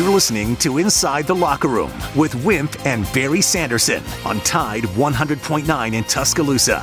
You're listening to Inside the Locker Room with Wimp and Barry Sanderson on Tide 100.9 in Tuscaloosa.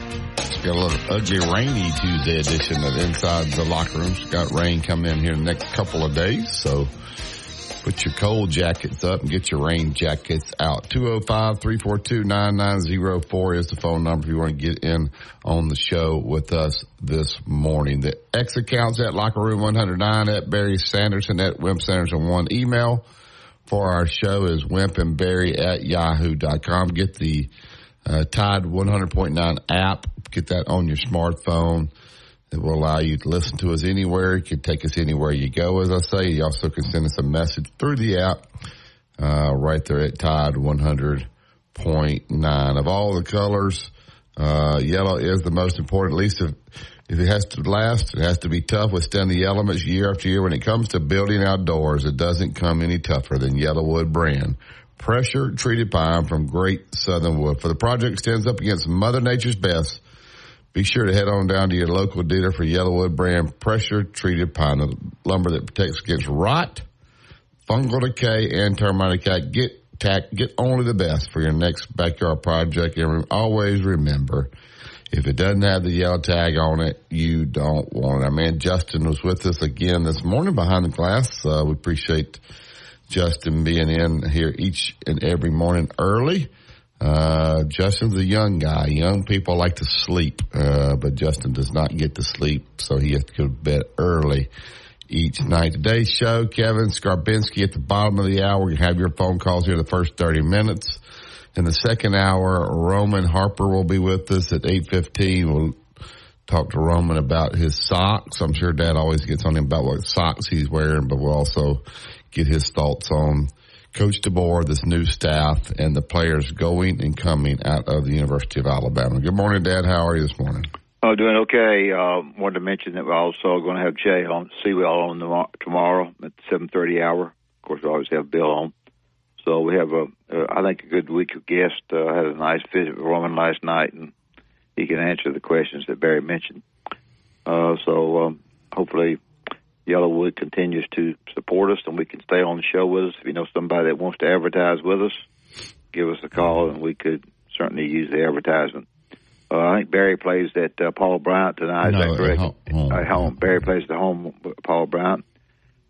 got a little ugly rainy Tuesday edition of Inside the Locker Room. It's got rain coming in here the next couple of days, so put your cold jackets up and get your rain jackets out. 205-342-9904 is the phone number if you want to get in on the show with us this morning. The X accounts at Locker Room 109 at Barry Sanderson at Wimp Sanderson 1 email for our show is wimp and barry at yahoo.com. Get the uh, Tide 100.9 app. Get that on your smartphone. It will allow you to listen to us anywhere. You can take us anywhere you go, as I say. You also can send us a message through the app uh, right there at Tide 100.9. Of all the colors, uh, yellow is the most important, at least if, if it has to last, it has to be tough, withstand the elements year after year. When it comes to building outdoors, it doesn't come any tougher than YellaWood brand pressure treated pine from Great Southern Wood. For the project stands up against Mother Nature's best, be sure to head on down to your local dealer for YellaWood brand pressure treated pine, lumber that protects against rot, fungal decay, and termite attack. Get tack, get only the best for your next backyard project. And always remember, if it doesn't have the yellow tag on it, you don't want it. Our man Justin was with us again this morning behind the glass. Uh, we appreciate Justin being in here each and every morning early. Uh, Justin's a young guy. Young people like to sleep, uh, but Justin does not get to sleep, so he has to go to bed early each night. Today's show, Kevin Scarbinsky at the bottom of the hour. You have your phone calls here the first 30 minutes. In the second hour, Roman Harper will be with us at 8.15. We'll talk to Roman about his socks. I'm sure dad always gets on him about what socks he's wearing, but we'll also get his thoughts on Coach DeBoer, this new staff, and the players going and coming out of the University of Alabama. Good morning, Dad. How are you this morning? Oh, doing okay. Uh, wanted to mention that we're also going to have Jay on, Seawell on the, tomorrow at 7.30 hour. Of course, we always have Bill on. So we have a, I think, a good week of guests. Uh, had a nice visit with Roman last night, and he can answer the questions that Barry mentioned. Uh, so um, hopefully YellaWood continues to support us and we can stay on the show with us. If you know somebody that wants to advertise with us, give us a call and we could certainly use the advertisement. Uh, I think Barry plays at uh, Paul Bryant tonight. No, Is that correct? At home. At home. Barry plays at home with Paul Bryant,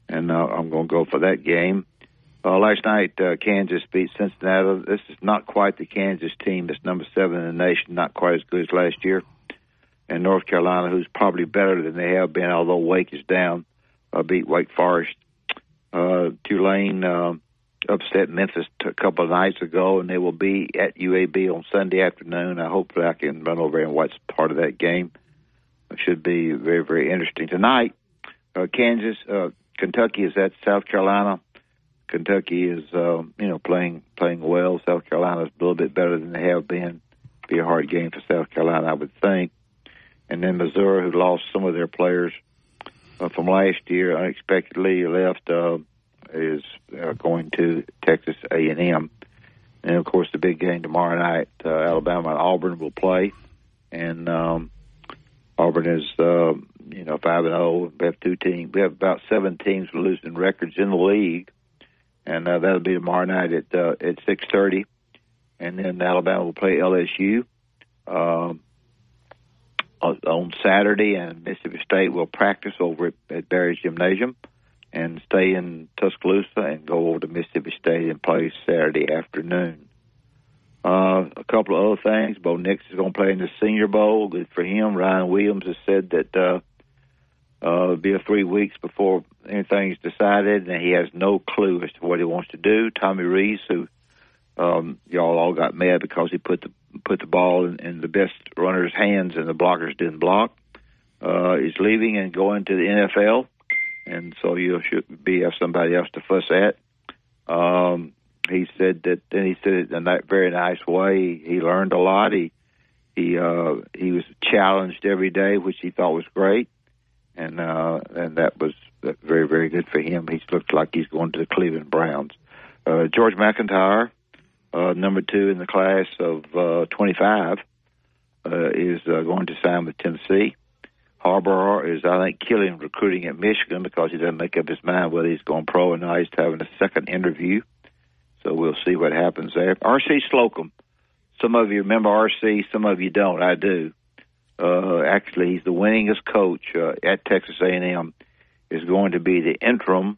and uh, I'm going to go for that game. Uh, last night, uh, Kansas beat Cincinnati. This is not quite the Kansas team that's number seven in the nation, not quite as good as last year. And North Carolina, who's probably better than they have been, although Wake is down uh, beat Wake Forest. Uh, Tulane uh, upset Memphis a couple of nights ago, and they will be at UAB on Sunday afternoon. I hope that I can run over and watch part of that game. It should be very, very interesting tonight. Uh, Kansas, uh, Kentucky is at South Carolina. Kentucky is, uh, you know, playing playing well. South Carolina is a little bit better than they have been. Be a hard game for South Carolina, I would think. And then Missouri, who lost some of their players, from last year unexpectedly left uh, is uh, going to Texas A&M. And of course, the big game tomorrow night, uh, Alabama and Auburn will play, and um, Auburn is uh, you know five and zero. We have two teams. We have about seven teams with losing records in the league, and uh, that'll be tomorrow night at uh, at six thirty. And then Alabama will play LSU. Um, on Saturday, and Mississippi State will practice over at, Barry's Gymnasium and stay in Tuscaloosa and go over to Mississippi State and play Saturday afternoon. Uh, a couple of other things. Bo Nix is going to play in the Senior Bowl. Good for him. Ryan Williams has said that uh, uh, it'll be a three weeks before anything's decided, and he has no clue as to what he wants to do. Tommy Rees, who um, y'all all got mad because he put the put the ball in, in the best runner's hands and the blockers didn't block. Uh, is leaving and going to the NFL. and so you should be have somebody else to fuss at. Um, he said that, and he said it in a very nice way. He learned a lot. He he uh, he was challenged every day, which he thought was great, and uh, and that was very very good for him. He looked like he's going to the Cleveland Browns. Uh, George McIntyre, uh, number two in the class of uh, 25, uh, is uh, going to sign with Tennessee. Harbaugh is, I think, killing recruiting at Michigan because he doesn't make up his mind whether he's going pro or not. He's having a second interview, so we'll see what happens there. R.C. Slocum, some of you remember R.C., some of you don't. I do. Uh, actually, he's the winningest coach uh, at Texas A&M. Is going to be the interim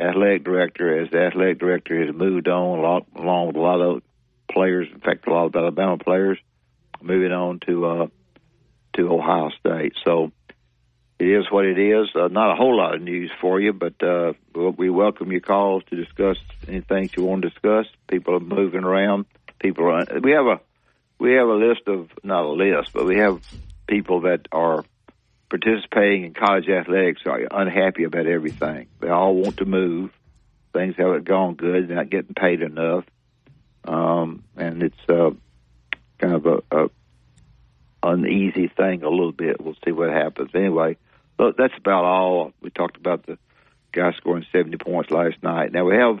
athletic director as the athletic director has moved on a lot, along with a lot of players. In fact, a lot of Alabama players moving on to uh, to Ohio State. So it is what it is. Uh, not a whole lot of news for you, but uh, we welcome your calls to discuss anything you want to discuss. People are moving around. People are. We have a we have a list of not a list, but we have people that are participating in college athletics are unhappy about everything. They all want to move. Things haven't gone good. They're not getting paid enough, um, and it's uh, kind of a, a uneasy thing a little bit. We'll see what happens. Anyway, look, that's about all. We talked about the guy scoring 70 points last night. Now we have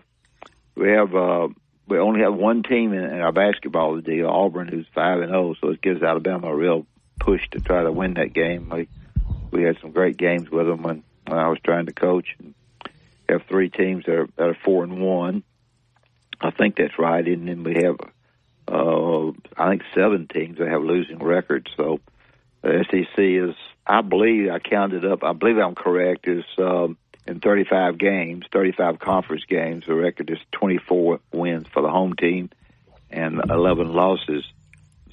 we have uh, we only have one team in, in our basketball deal, Auburn, who's five and zero. So it gives Alabama a real push to try to win that game. We we had some great games with them when, when I was trying to coach. And have three teams that are, that are four and one. I think that's right, and then we have uh, I think seven teams that have losing records. So the SEC is, I believe, I counted up. I believe I'm correct. Is um, in 35 games, 35 conference games, the record is 24 wins for the home team and 11 losses.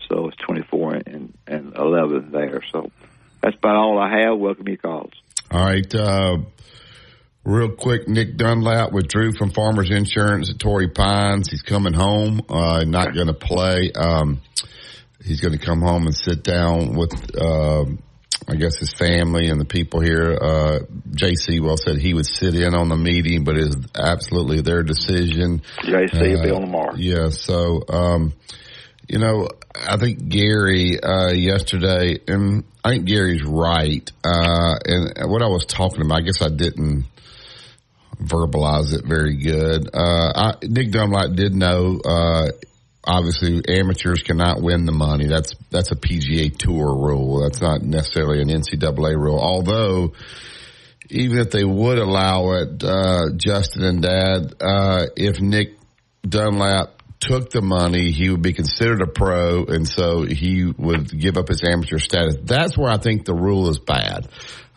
So it's 24 and, and 11 there. So that's about all I have. Welcome your calls. All right. Uh, Real quick, Nick Dunlap withdrew from Farmers Insurance at Torrey Pines. He's coming home, uh, not going to play. Um, he's going to come home and sit down with, uh, I guess his family and the people here. Uh, Jay Seawell said he would sit in on the meeting, but it's absolutely their decision. J.C. will be on tomorrow. Yeah. So, um, you know, I think Gary, uh, yesterday, and I think Gary's right. Uh, and what I was talking about, I guess I didn't, verbalize it very good. Uh, I, Nick Dunlap did know, uh, obviously amateurs cannot win the money. That's, that's a PGA tour rule. That's not necessarily an NCAA rule. Although, even if they would allow it, uh, Justin and Dad, uh, if Nick Dunlap took the money, he would be considered a pro, and so he would give up his amateur status. That's where I think the rule is bad.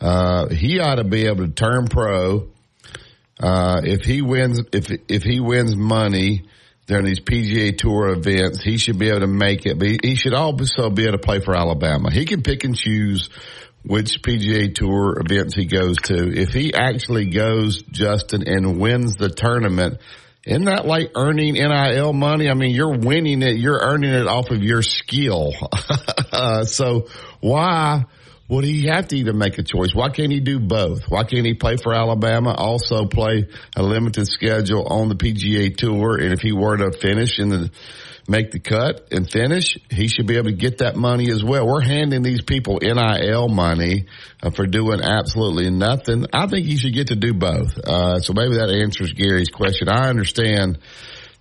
Uh, he ought to be able to turn pro uh, if he wins, if if he wins money during these PGA Tour events, he should be able to make it. But he should also be able to play for Alabama. He can pick and choose which PGA Tour events he goes to. If he actually goes, Justin, and wins the tournament, isn't that like earning NIL money? I mean, you're winning it, you're earning it off of your skill. Uh, so why? would he have to either make a choice? Why can't he do both? Why can't he play for Alabama, also play a limited schedule on the PGA Tour? And if he were to finish in the make the cut and finish, he should be able to get that money as well. We're handing these people NIL money uh, for doing absolutely nothing. I think he should get to do both. Uh, so maybe that answers Gary's question. I understand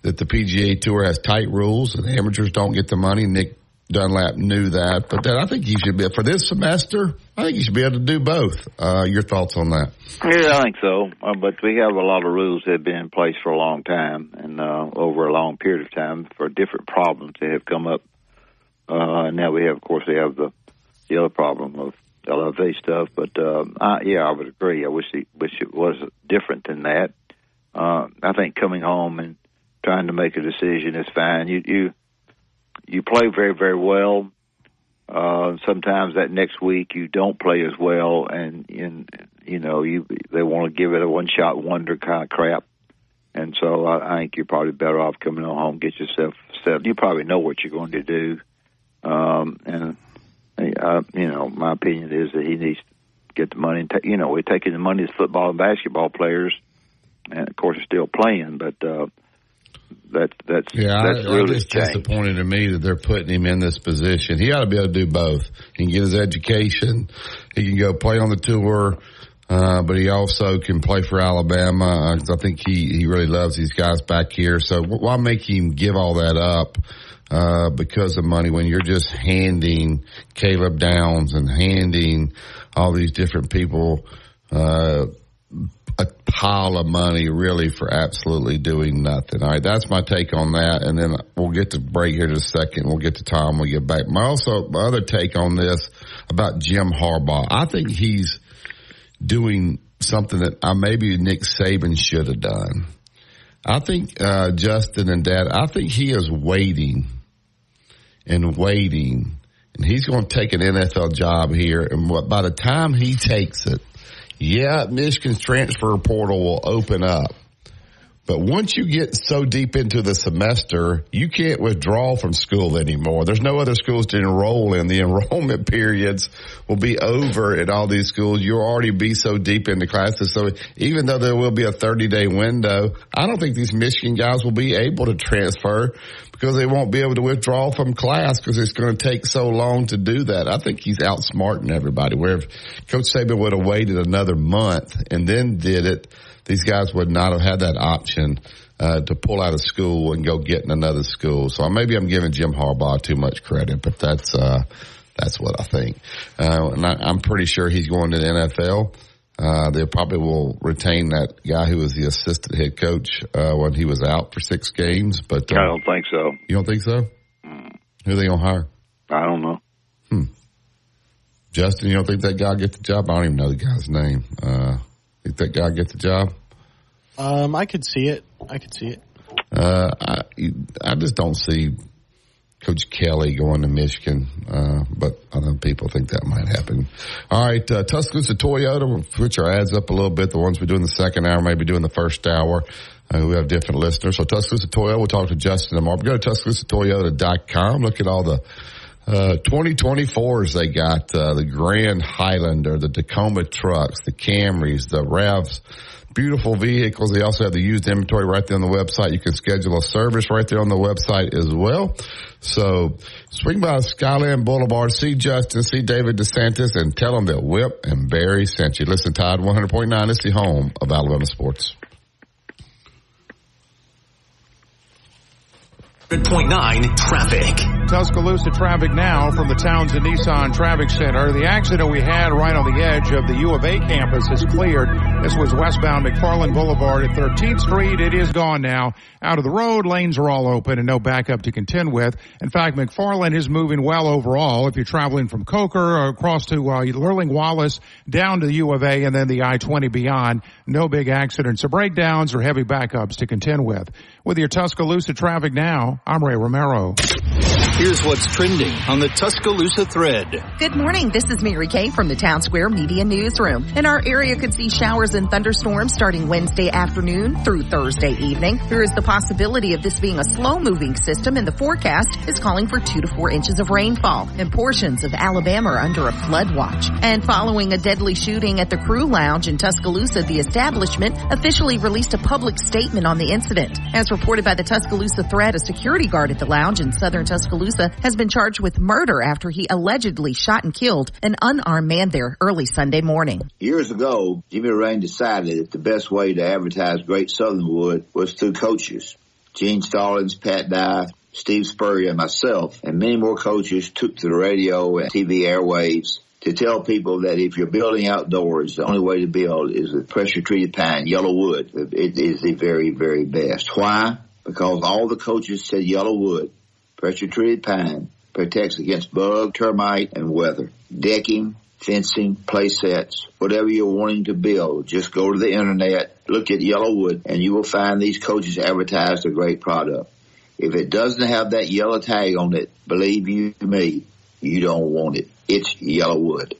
that the PGA Tour has tight rules and amateurs don't get the money. Nick Dunlap knew that, but then I think he should be for this semester. I think he should be able to do both. Uh, your thoughts on that? Yeah, I think so. Uh, but we have a lot of rules that have been in place for a long time and uh, over a long period of time for different problems that have come up. Uh, now we have, of course, we have the the other problem of LFA stuff. But uh, I, yeah, I would agree. I wish he, wish it was different than that. Uh, I think coming home and trying to make a decision is fine. You you you play very very well. Uh, sometimes that next week you don't play as well, and in you know you they want to give it a one shot wonder kind of crap. And so I, I think you're probably better off coming home, get yourself set. You probably know what you're going to do, um, and uh, you know my opinion is that he needs to get the money. And ta- you know, we're taking the money as football and basketball players, and of course, are still playing. But uh, that that's yeah, that's I, really it's changed. disappointing to me that they're putting him in this position. He ought to be able to do both. He can get his education. He can go play on the tour. Uh, but he also can play for Alabama. Uh, I think he, he really loves these guys back here. So why make him give all that up? Uh, because of money when you're just handing Caleb Downs and handing all these different people, uh, a pile of money really for absolutely doing nothing. All right. That's my take on that. And then we'll get to break here in a second. We'll get to Tom. We'll get back. My also, my other take on this about Jim Harbaugh. I think he's, doing something that uh, maybe Nick Saban should have done. I think uh, Justin and Dad. I think he is waiting and waiting, and he's going to take an NFL job here. And by the time he takes it, yeah, Michigan's transfer portal will open up. But once you get so deep into the semester, you can't withdraw from school anymore. There's no other schools to enroll in. The enrollment periods will be over at all these schools. You'll already be so deep into classes. So even though there will be a 30 day window, I don't think these Michigan guys will be able to transfer because they won't be able to withdraw from class because it's going to take so long to do that. I think he's outsmarting everybody. Where if Coach Saban would have waited another month and then did it, these guys would not have had that option uh, to pull out of school and go get in another school. So maybe I'm giving Jim Harbaugh too much credit, but that's uh, that's what I think. Uh, and I, am pretty sure he's going to the NFL. Uh, they probably will retain that guy who was the assistant head coach uh, when he was out for six games. But I don't think so. You don't think so? Mm. Who are they gonna hire? I don't know. Hmm. Justin, you don't think that guy gets the job? I don't even know the guy's name. Uh, think that guy get the job? Um, I could see it. I could see it. Uh, I, I just don't see Coach Kelly going to Michigan, uh, but other people think that might happen. All right, uh, Tuscaloosa Toyota, which our ads up a little bit. The ones we do in the second hour, maybe doing the first hour. Uh, we have different listeners. So Tuscaloosa Toyota, we'll talk to Justin tomorrow. Go to TuscaloosaToyota.com. Look at all the uh, 2024s they got, uh, the Grand Highlander, the Tacoma trucks, the Camrys, the Revs, beautiful vehicles. They also have the used inventory right there on the website. You can schedule a service right there on the website as well. So swing by Skyland Boulevard, see Justin, see David DeSantis, and tell them that Wimp and Barry sent you. Listen, Tide, 100.9 is the home of Alabama sports. 100.9 traffic. Tuscaloosa traffic now from the Townsend Nissan Traffic Center. The accident we had right on the edge of the U of A campus is cleared. This was westbound McFarland Boulevard at 13th Street. It is gone now. Out of the road, lanes are all open and no backup to contend with. In fact, McFarland is moving well overall. If you're traveling from Coker across to uh, Lurleen Wallace down to the U of A and then the I-20 beyond, no big accidents or breakdowns or heavy backups to contend with. With your Tuscaloosa traffic now, I'm Ray Romero. Here's what's trending on the Tuscaloosa thread. Good morning. This is Mary Kay from the Town Square Media Newsroom. And our area could see showers and thunderstorms starting Wednesday afternoon through Thursday evening. There is the possibility of this being a slow moving system and the forecast is calling for two to four inches of rainfall and portions of Alabama are under a flood watch. And following a deadly shooting at the Crew Lounge in Tuscaloosa, the establishment officially released a public statement on the incident. As reported by the Tuscaloosa Thread, a security guard at the lounge in southern Tuscaloosa has been charged with murder after he allegedly shot and killed an unarmed man there early Sunday morning. Years ago, Jimmy Rane decided that the best way to advertise Great Southernwood was through coaches. Gene Stallings, Pat Dye, Steve Spurrier, and myself, and many more coaches took to the radio and TV airwaves to tell people that if you're building outdoors, the only way to build is with pressure treated pine, YellaWood. It is the very, very best. Why? Because all the coaches said YellaWood Pressure treated pine protects against bug, termite, and weather. Decking, fencing, play sets, whatever you're wanting to build, just go to the internet, look at YellaWood, and you will find these coaches advertised a great product. If it doesn't have that yellow tag on it, believe you me, you don't want it. It's YellaWood.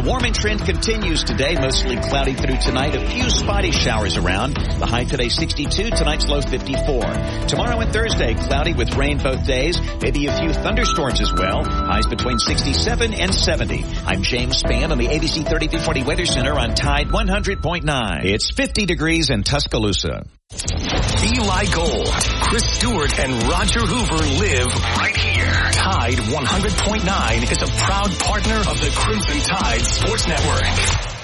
warming trend continues today, mostly cloudy through tonight. A few spotty showers around. The high today 62, tonight's low 54. Tomorrow and Thursday, cloudy with rain both days. Maybe a few thunderstorms as well. Highs between 67 and 70. I'm James Spann on the ABC 3340 Weather Center on Tide 100.9. It's 50 degrees in Tuscaloosa. Eli Gold, Chris Stewart, and Roger Hoover live right here. Tide 100.9 is a proud partner of the Crimson Tide Sports Network.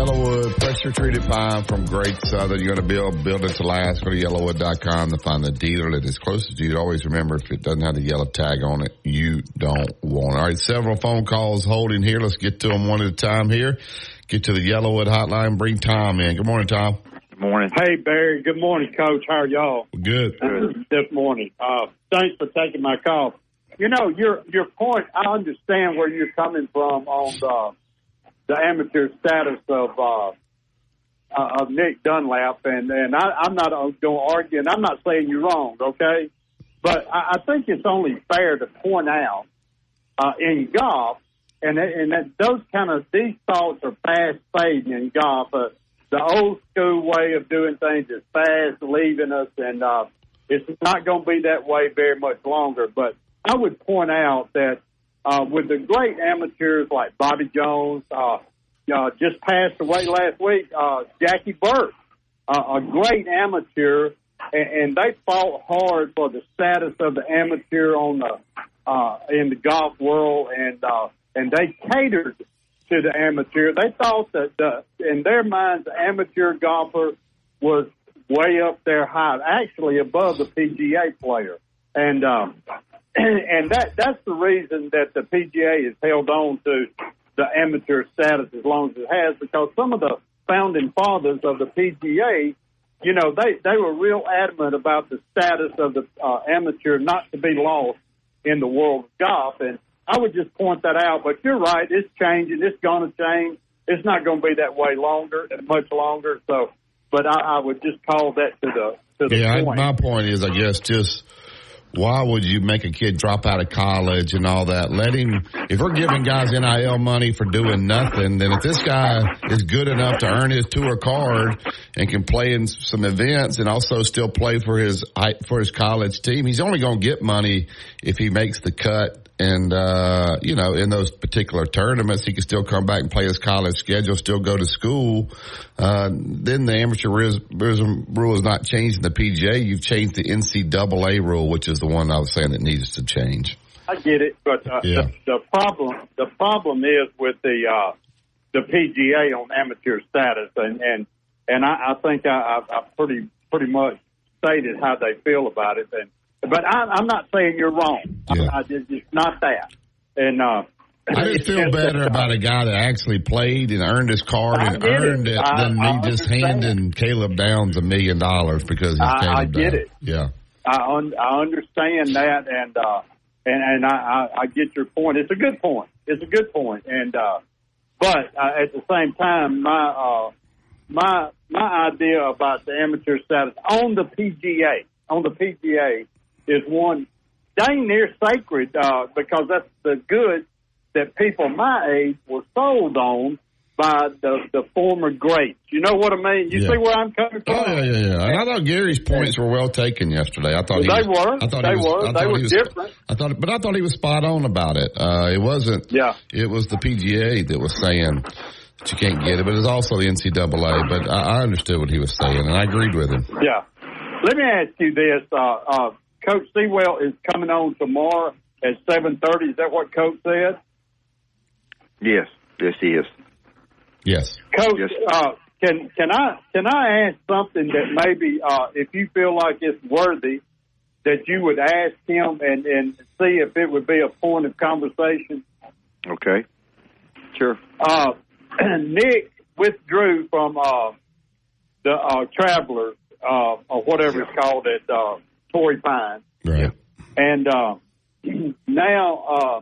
YellaWood pressure treated pine from Great Southern. You're going to build, build it to last. Go to yellawood.com to find the dealer that is closest to you. Always remember if it doesn't have the yellow tag on it, you don't want it. All right. Several phone calls holding here. Let's get to them one at a time here. Get to the YellaWood hotline. Bring Tom in. Good morning, Tom. Good morning. Hey, Barry. Good morning, Coach. How are y'all? Good. Good. this morning. Uh, thanks for taking my call. You know, your your point. I understand where you're coming from on the the amateur status of uh, uh, of Nick Dunlap, and and I, I'm not going to argue, and I'm not saying you're wrong, okay? But I, I think it's only fair to point out uh, in golf, and and that those kind of these thoughts are fast fading in golf. Uh, the old school way of doing things is fast leaving us, and uh, it's not going to be that way very much longer. But I would point out that uh, with the great amateurs like Bobby Jones, uh, uh, just passed away last week, uh, Jackie Burke, uh, a great amateur, and, and they fought hard for the status of the amateur on the uh, in the golf world, and uh, and they catered to the amateur. They thought that the, in their minds, the amateur golfer was way up there high, actually above the PGA player, and um, and that that's the reason that the PGA has held on to the amateur status as long as it has, because some of the founding fathers of the PGA, you know, they they were real adamant about the status of the uh, amateur not to be lost in the world of golf, and I would just point that out. But you're right, it's changing. It's going to change. It's not going to be that way longer, and much longer. So, but I, I would just call that to the to the yeah, point. I, my point is, I guess, just why would you make a kid drop out of college and all that? Let him, if we're giving guys NIL money for doing nothing, then if this guy is good enough to earn his tour card and can play in some events and also still play for his, for his college team, he's only going to get money if he makes the cut and uh, you know, in those particular tournaments, he can still come back and play his college schedule, still go to school. Uh, then the amateurism rule is not changing the PGA. You've changed the NCAA rule, which is the one I was saying that needs to change. I get it, but uh, Yeah. the, the problem the problem is with the uh, the PGA on amateur status, and and and I, I think I, I, I pretty pretty much stated how they feel about it, and but I, I'm not saying you're wrong. Yeah. I, I just, it's not that, and uh, I just feel better about a guy that actually played and earned his card and it. earned it, I- than me just handing Caleb Downs a million dollars because he's I- Caleb I get Downs. it. Yeah. I un- I understand that, and uh, and and I, I I get your point. It's a good point. It's a good point. point, and uh, but uh, at the same time, my uh, my my idea about the amateur status on the PGA on the PGA is one dang near sacred uh, because that's the good that people my age were sold on by the the former greats. You know what I mean? You Yeah. see where I'm coming from? Oh yeah, yeah, yeah. And I thought Gary's points were well taken yesterday. I thought he They was, were. I thought They he was, were. I They were was, different. I thought, but I thought he was spot on about it. Uh, it wasn't. Yeah. It was the PGA that was saying that you can't get it, but it's also the NCAA. But I, I understood what he was saying, and I agreed with him. Yeah. Let me ask you this. Uh, uh, Coach Seawell is coming on tomorrow at 7.30. Is that what Coach said? Yes, yes, he is. Yes. Coach, uh, can can I can I ask something that maybe uh, if you feel like it's worthy that you would ask him and and see if it would be a point of conversation? Okay. Sure. Uh, Nick withdrew from uh, the uh, Travelers uh, or whatever it's called at Torrey Pine, Right. and uh, now uh,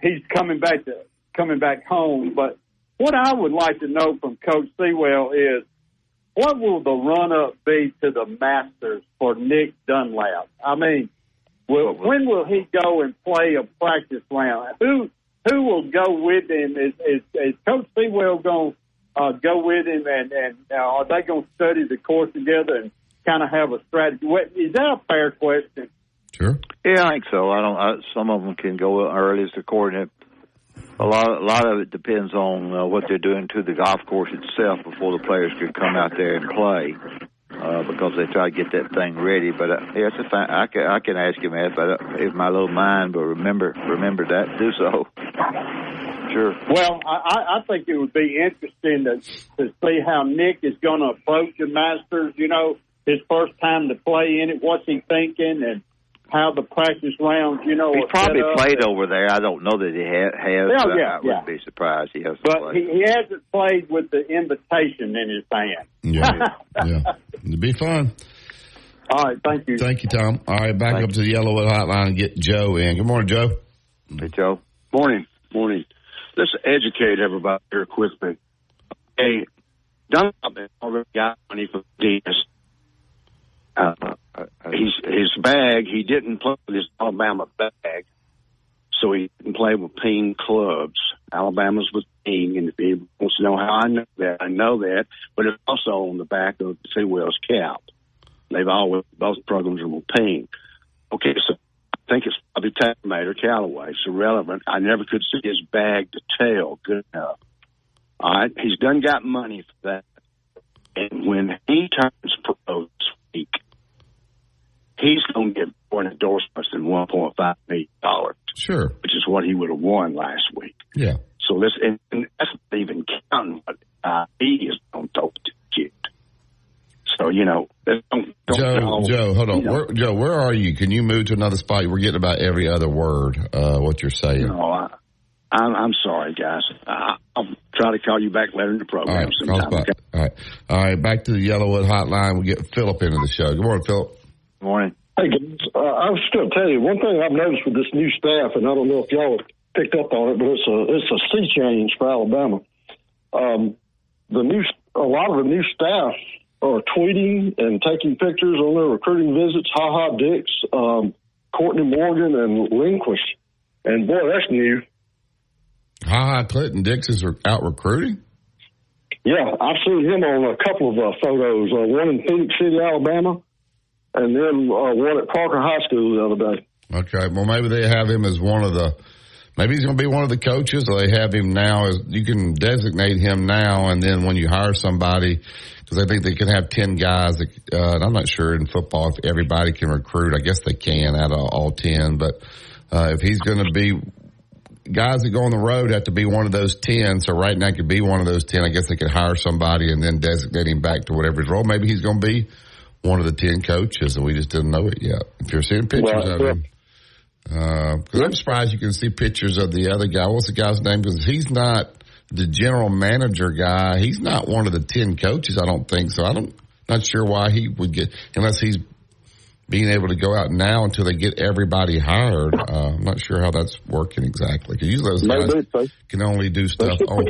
he's coming back to coming back home. But what I would like to know from Coach Seawell is what will the run up be to the Masters for Nick Dunlap? I mean, will, when will he go and play a practice round? Who who will go with him? Is is, is Coach Seawell going to uh, go with him, and and uh, are they going to study the course together and kind of have a strategy? What, is that a fair question? Sure. Yeah, I think so. I don't. I, some of them can go early as the coordinate. A lot, a lot of it depends on uh, what they're doing to the golf course itself before the players could come out there and play, uh, because they try to get that thing ready. But uh, yeah, it's a fine, I can I can ask him that, but uh, if my little mind, will remember remember that, do so. Sure. Well, I, I I think it would be interesting to to see how Nick is going to approach the Masters. You know, his first time to play in it. What's he thinking, and how the practice rounds? You know, He's probably set up. played over there. I don't know that he ha- has. Yeah, but yeah, wouldn't be surprised he has. But he, he hasn't played with the invitation in his hand. Yeah. yeah. It'd be fun. All right, thank you. Thank you, Tom. All right, back up to the YellaWood Hotline and get Joe in. Good morning, Joe. Hey, Joe. Morning, morning. Let's educate everybody here quickly. Hey, Dunlap already got money for DS. Uh, he's, his bag, he didn't play with his Alabama bag, so he didn't play with Ping clubs. Alabama's with Ping, and if he wants to know how I know that, I know that, but it's also on the back of Seawell's cap. They've always, both programs are with Ping. Okay, so I think it's probably TaylorMade or Callaway. It's irrelevant. I never could see his bag detail good enough. All right, he's done got money for that. And when he turns pro week, he's going to get more endorsements than $1.5 million, Sure. which is what he would have won last week. Yeah. So this, and, and that's not even counting what uh, he is on top to kid. So, you know, don't, don't Joe, know, Joe, hold on. Where, Joe, where are you? Can you move to another spot? We're getting about every other word, uh, what you're saying. No, I, I'm, I'm sorry, guys. I, I'll try to call you back later in the All program right, call us sometime. back. All right. All right, back to the YellaWood Hotline. We'll get Philip into the show. Good morning, Philip. Morning. Hey, guys, uh, I was going to tell you one thing I've noticed with this new staff, and I don't know if y'all have picked up on it, but it's a it's a sea change for Alabama. Um, the new a lot of the new staff are tweeting and taking pictures on their recruiting visits. Ha Ha, Dix, um, Courtney Morgan, and Lindquist, and boy, that's new. Ha, Clinton Dix is out recruiting? Yeah, I've seen him on a couple of uh, photos. Uh, one in Phenix City, Alabama, and then uh, one at Parker High School the other day. Okay. Well, maybe they have him as one of the, maybe he's going to be one of the coaches or they have him now as, you can designate him now and then when you hire somebody, because I think they can have 10 guys, that, uh, and I'm not sure in football if everybody can recruit. I guess they can out of all 10, but, uh, if he's going to be, guys that go on the road have to be one of those 10. So right now could be one of those 10. I guess they could hire somebody and then designate him back to whatever his role. Maybe he's going to be one of the 10 coaches and we just didn't know it yet. If you're seeing pictures Well, of yeah. him. Uh, cause I'm surprised you can see pictures of the other guy. What's the guy's name? Because he's not the general manager guy. He's not one of the 10 coaches. I don't think so. I don't, not sure why he would get, unless he's being able to go out now until they get everybody hired. Uh, I'm not sure how that's working exactly. Cause usually those guys can only do stuff on,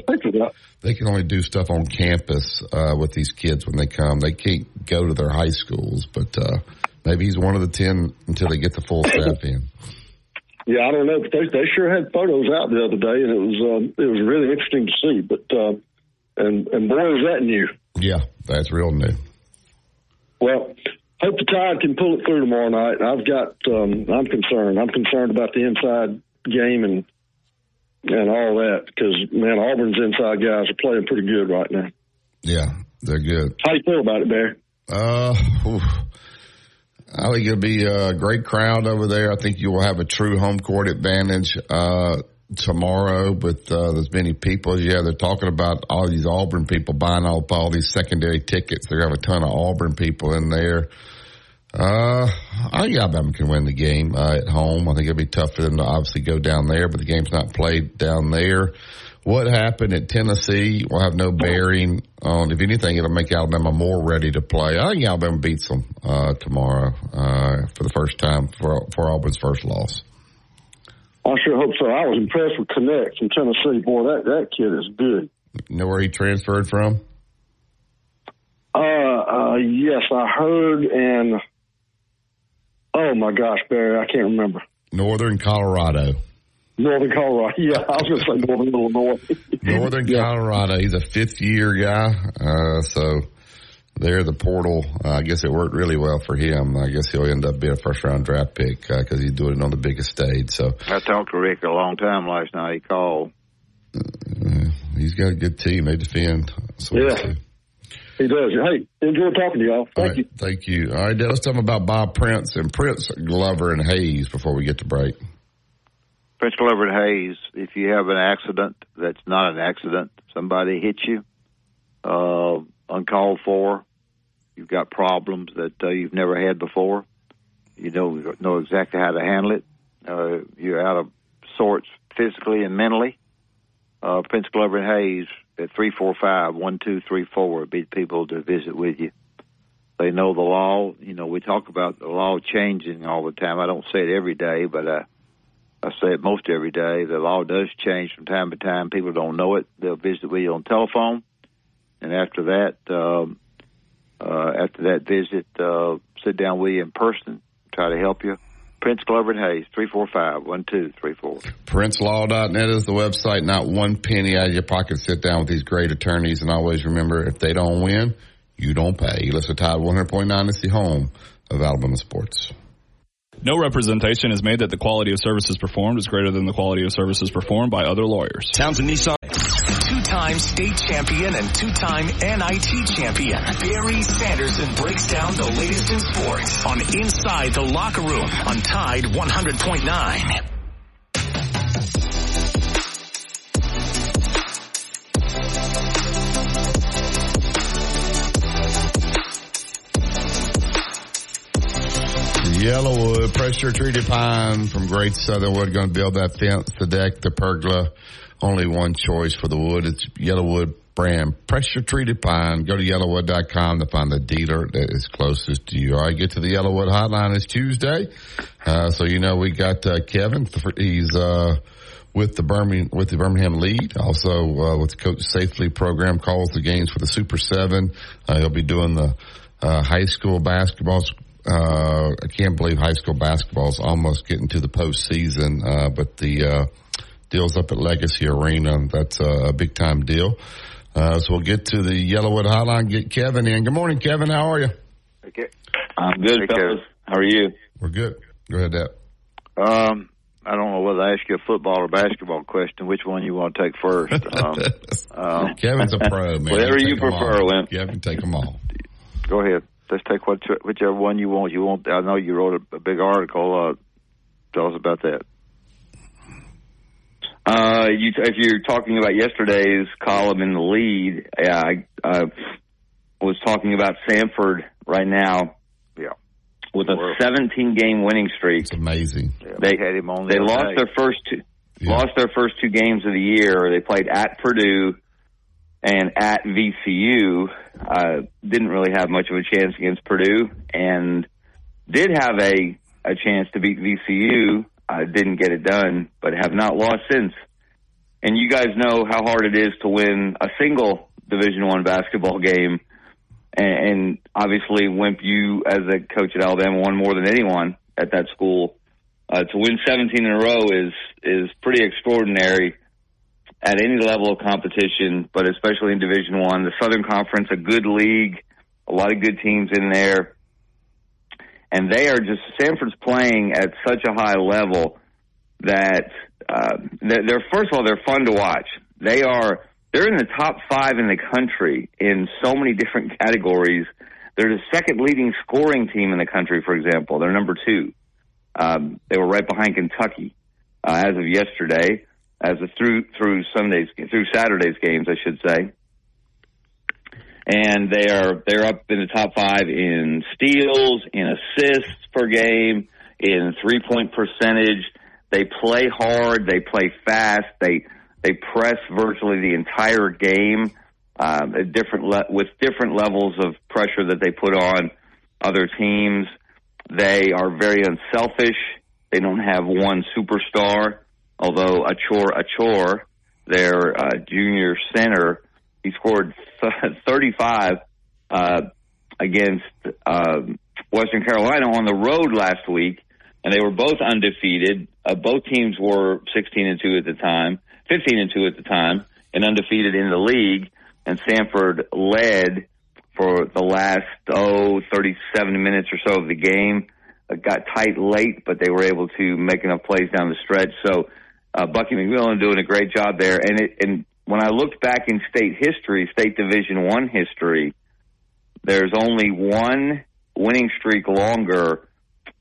they can only do stuff on campus, uh, with these kids when they come. They can't go to their high schools, but, uh, maybe he's one of the 10 until they get the full staff in. Yeah, I don't know, but they they sure had photos out the other day, and it was um, it was really interesting to see. But uh, and and boy, is that new. Yeah, that's real new. Well, hope the Tide can pull it through tomorrow night. I've got um, I'm concerned. I'm concerned about the inside game and and all that because man, Auburn's inside guys are playing pretty good right now. Yeah, they're good. How do you feel about it, Barry? Uh, oof. I think it'll be a great crowd over there. I think you will have a true home court advantage, uh, tomorrow with, uh, as many people have. They're talking about all these Auburn people buying all, all these secondary tickets. To have a ton of Auburn people in there. Uh, I think Alabama can win the game uh, at home. I think it'll be tough for them to obviously go down there, but the game's not played down there. What happened at Tennessee will have no bearing on, if anything, it'll make Alabama more ready to play. I think Alabama beats them uh, tomorrow uh, for the first time for, for Auburn's first loss. I sure hope so. I was impressed with Knecht from Tennessee. Boy, that, that kid is good. You know where he transferred from? Uh, uh, yes, I heard, and oh my gosh, Barry, I can't remember. Northern Colorado. Northern Colorado. Yeah, I was going to say Northern Illinois. Northern yeah. Colorado. He's a fifth year guy. Uh, so there, the portal, uh, I guess it worked really well for him. I guess he'll end up being a first round draft pick because uh, he's doing it on the biggest stage. So I talked to Rick a long time last night. He called. Uh, he's got a good team. They defend. So yeah. He does. Hey, enjoy talking to y'all. Thank you. Thank you. All right, let's talk about Bob Prince and Prince Glover and Hayes before we get to break. Prince Glover and Hayes, if you have an accident that's not an accident, somebody hits you, uh, uncalled for, you've got problems that uh, you've never had before, you know know exactly how to handle it, uh, you're out of sorts physically and mentally. Uh, Prince Glover and Hayes at three four five one two three four would be people to visit with you. They know the law. You know, we talk about the law changing all the time. I don't say it every day, but I, I say it most every day. The law does change from time to time. People don't know it. They'll visit with you on telephone, and after that, um, uh, after that visit, uh, sit down with you in person, try to help you. Prince Glover and Hayes, 345-1234. PrinceLaw.net is the website. Not one penny out of your pocket. Sit down with these great attorneys and always remember if they don't win, you don't pay. You listen to Tide 100.9 is the home of Alabama sports. No representation is made that the quality of services performed is greater than the quality of services performed by other lawyers. Townsend Nissan. Two-time state champion and two-time NIT champion. Barry Sanderson breaks down the latest in sports on Inside the Locker Room on Tide 100.9. YellaWood, pressure treated pine from Great Southern Wood. Going to build that fence, the deck, the pergola. Only one choice for the wood. It's YellaWood brand pressure treated pine. Go to yellawood.com to find the dealer that is closest to you. All right, get to the YellaWood hotline. It's Tuesday. Uh, so, you know, we got, uh, Kevin. He's, uh, with the Birmingham with the Birmingham lead, also uh, with the Coach Safely program, calls the games for the Super Seven. Uh, he'll be doing the uh, high school basketball uh, I can't believe high school basketball is almost getting to the postseason, uh, but the uh, deal's up at Legacy Arena. That's a big time deal. Uh, so we'll get to the YellaWood Hotline. Get Kevin in. Good morning, Kevin. How are you? Okay. I'm good, hey, fellas. How are you? We're good. Go ahead, Dad. Um, I don't know whether I ask you a football or basketball question. Which one you want to take first? Um, um, Kevin's a pro, man. Whatever you, you prefer, Lynn. Kevin, take them all. Go ahead let's take what, whichever one you want. You want? I know you wrote a, a big article. Uh, tell us about that. Uh, you, if you're talking about yesterday's column in the lead, yeah, I uh, was talking about Samford right now. Yeah, with a 17 game winning streak. It's amazing. Yeah, they had him on. They lost day. their first two. Yeah. Lost their first two games of the year. They played at Purdue and at VCU, uh, didn't really have much of a chance against Purdue, and did have a a chance to beat VCU. Uh, didn't get it done, but have not lost since. And you guys know how hard it is to win a single Division One basketball game. And, and obviously, Wimp, you as a coach at Alabama won more than anyone at that school. Uh, to win 17 in a row is is pretty extraordinary at any level of competition, but especially in Division One. The Southern Conference, a good league, a lot of good teams in there, and they are just Samford's playing at such a high level that uh, they're, they're first of all they're fun to watch. They are they're in the top five in the country in so many different categories. They're the second leading scoring team in the country, for example. They're number two. Um, they were right behind Kentucky uh, as of yesterday as a through through Sundays through Saturday's games, I should say. And they are they're up in the top five in steals, in assists per game, in three point percentage. They play hard, they play fast, they they press virtually the entire game, at different le- with different levels of pressure that they put on other teams. They are very unselfish. They don't have one superstar, although Achor Achor, their uh, junior center, he scored 35 uh, against uh, Western Carolina on the road last week, and they were both undefeated. Uh, both teams were 16 and two at the time, 15 and two at the time, and undefeated in the league. And Samford led for the last oh 37 minutes or so of the game. It got tight late, but they were able to make enough plays down the stretch. So uh, Bucky McMillan doing a great job there. And it, and when I looked back in state history, state Division One history, there's only one winning streak longer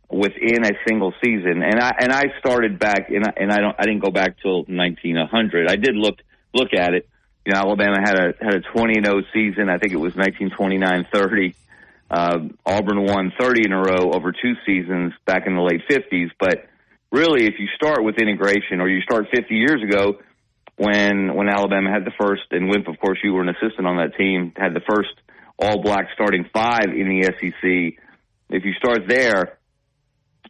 within a single season. And I and I started back, and I, and I don't I didn't go back till 1900. I did look look at it. You know, Alabama had a had a 20 and 0 season. I think it was 1929-30. Uh, Auburn won 30 in a row over two seasons back in the late 50s. But really, if you start with integration, or you start 50 years ago, when when Alabama had the first, and Wimp, of course, you were an assistant on that team, had the first All Black starting five in the SEC. If you start there,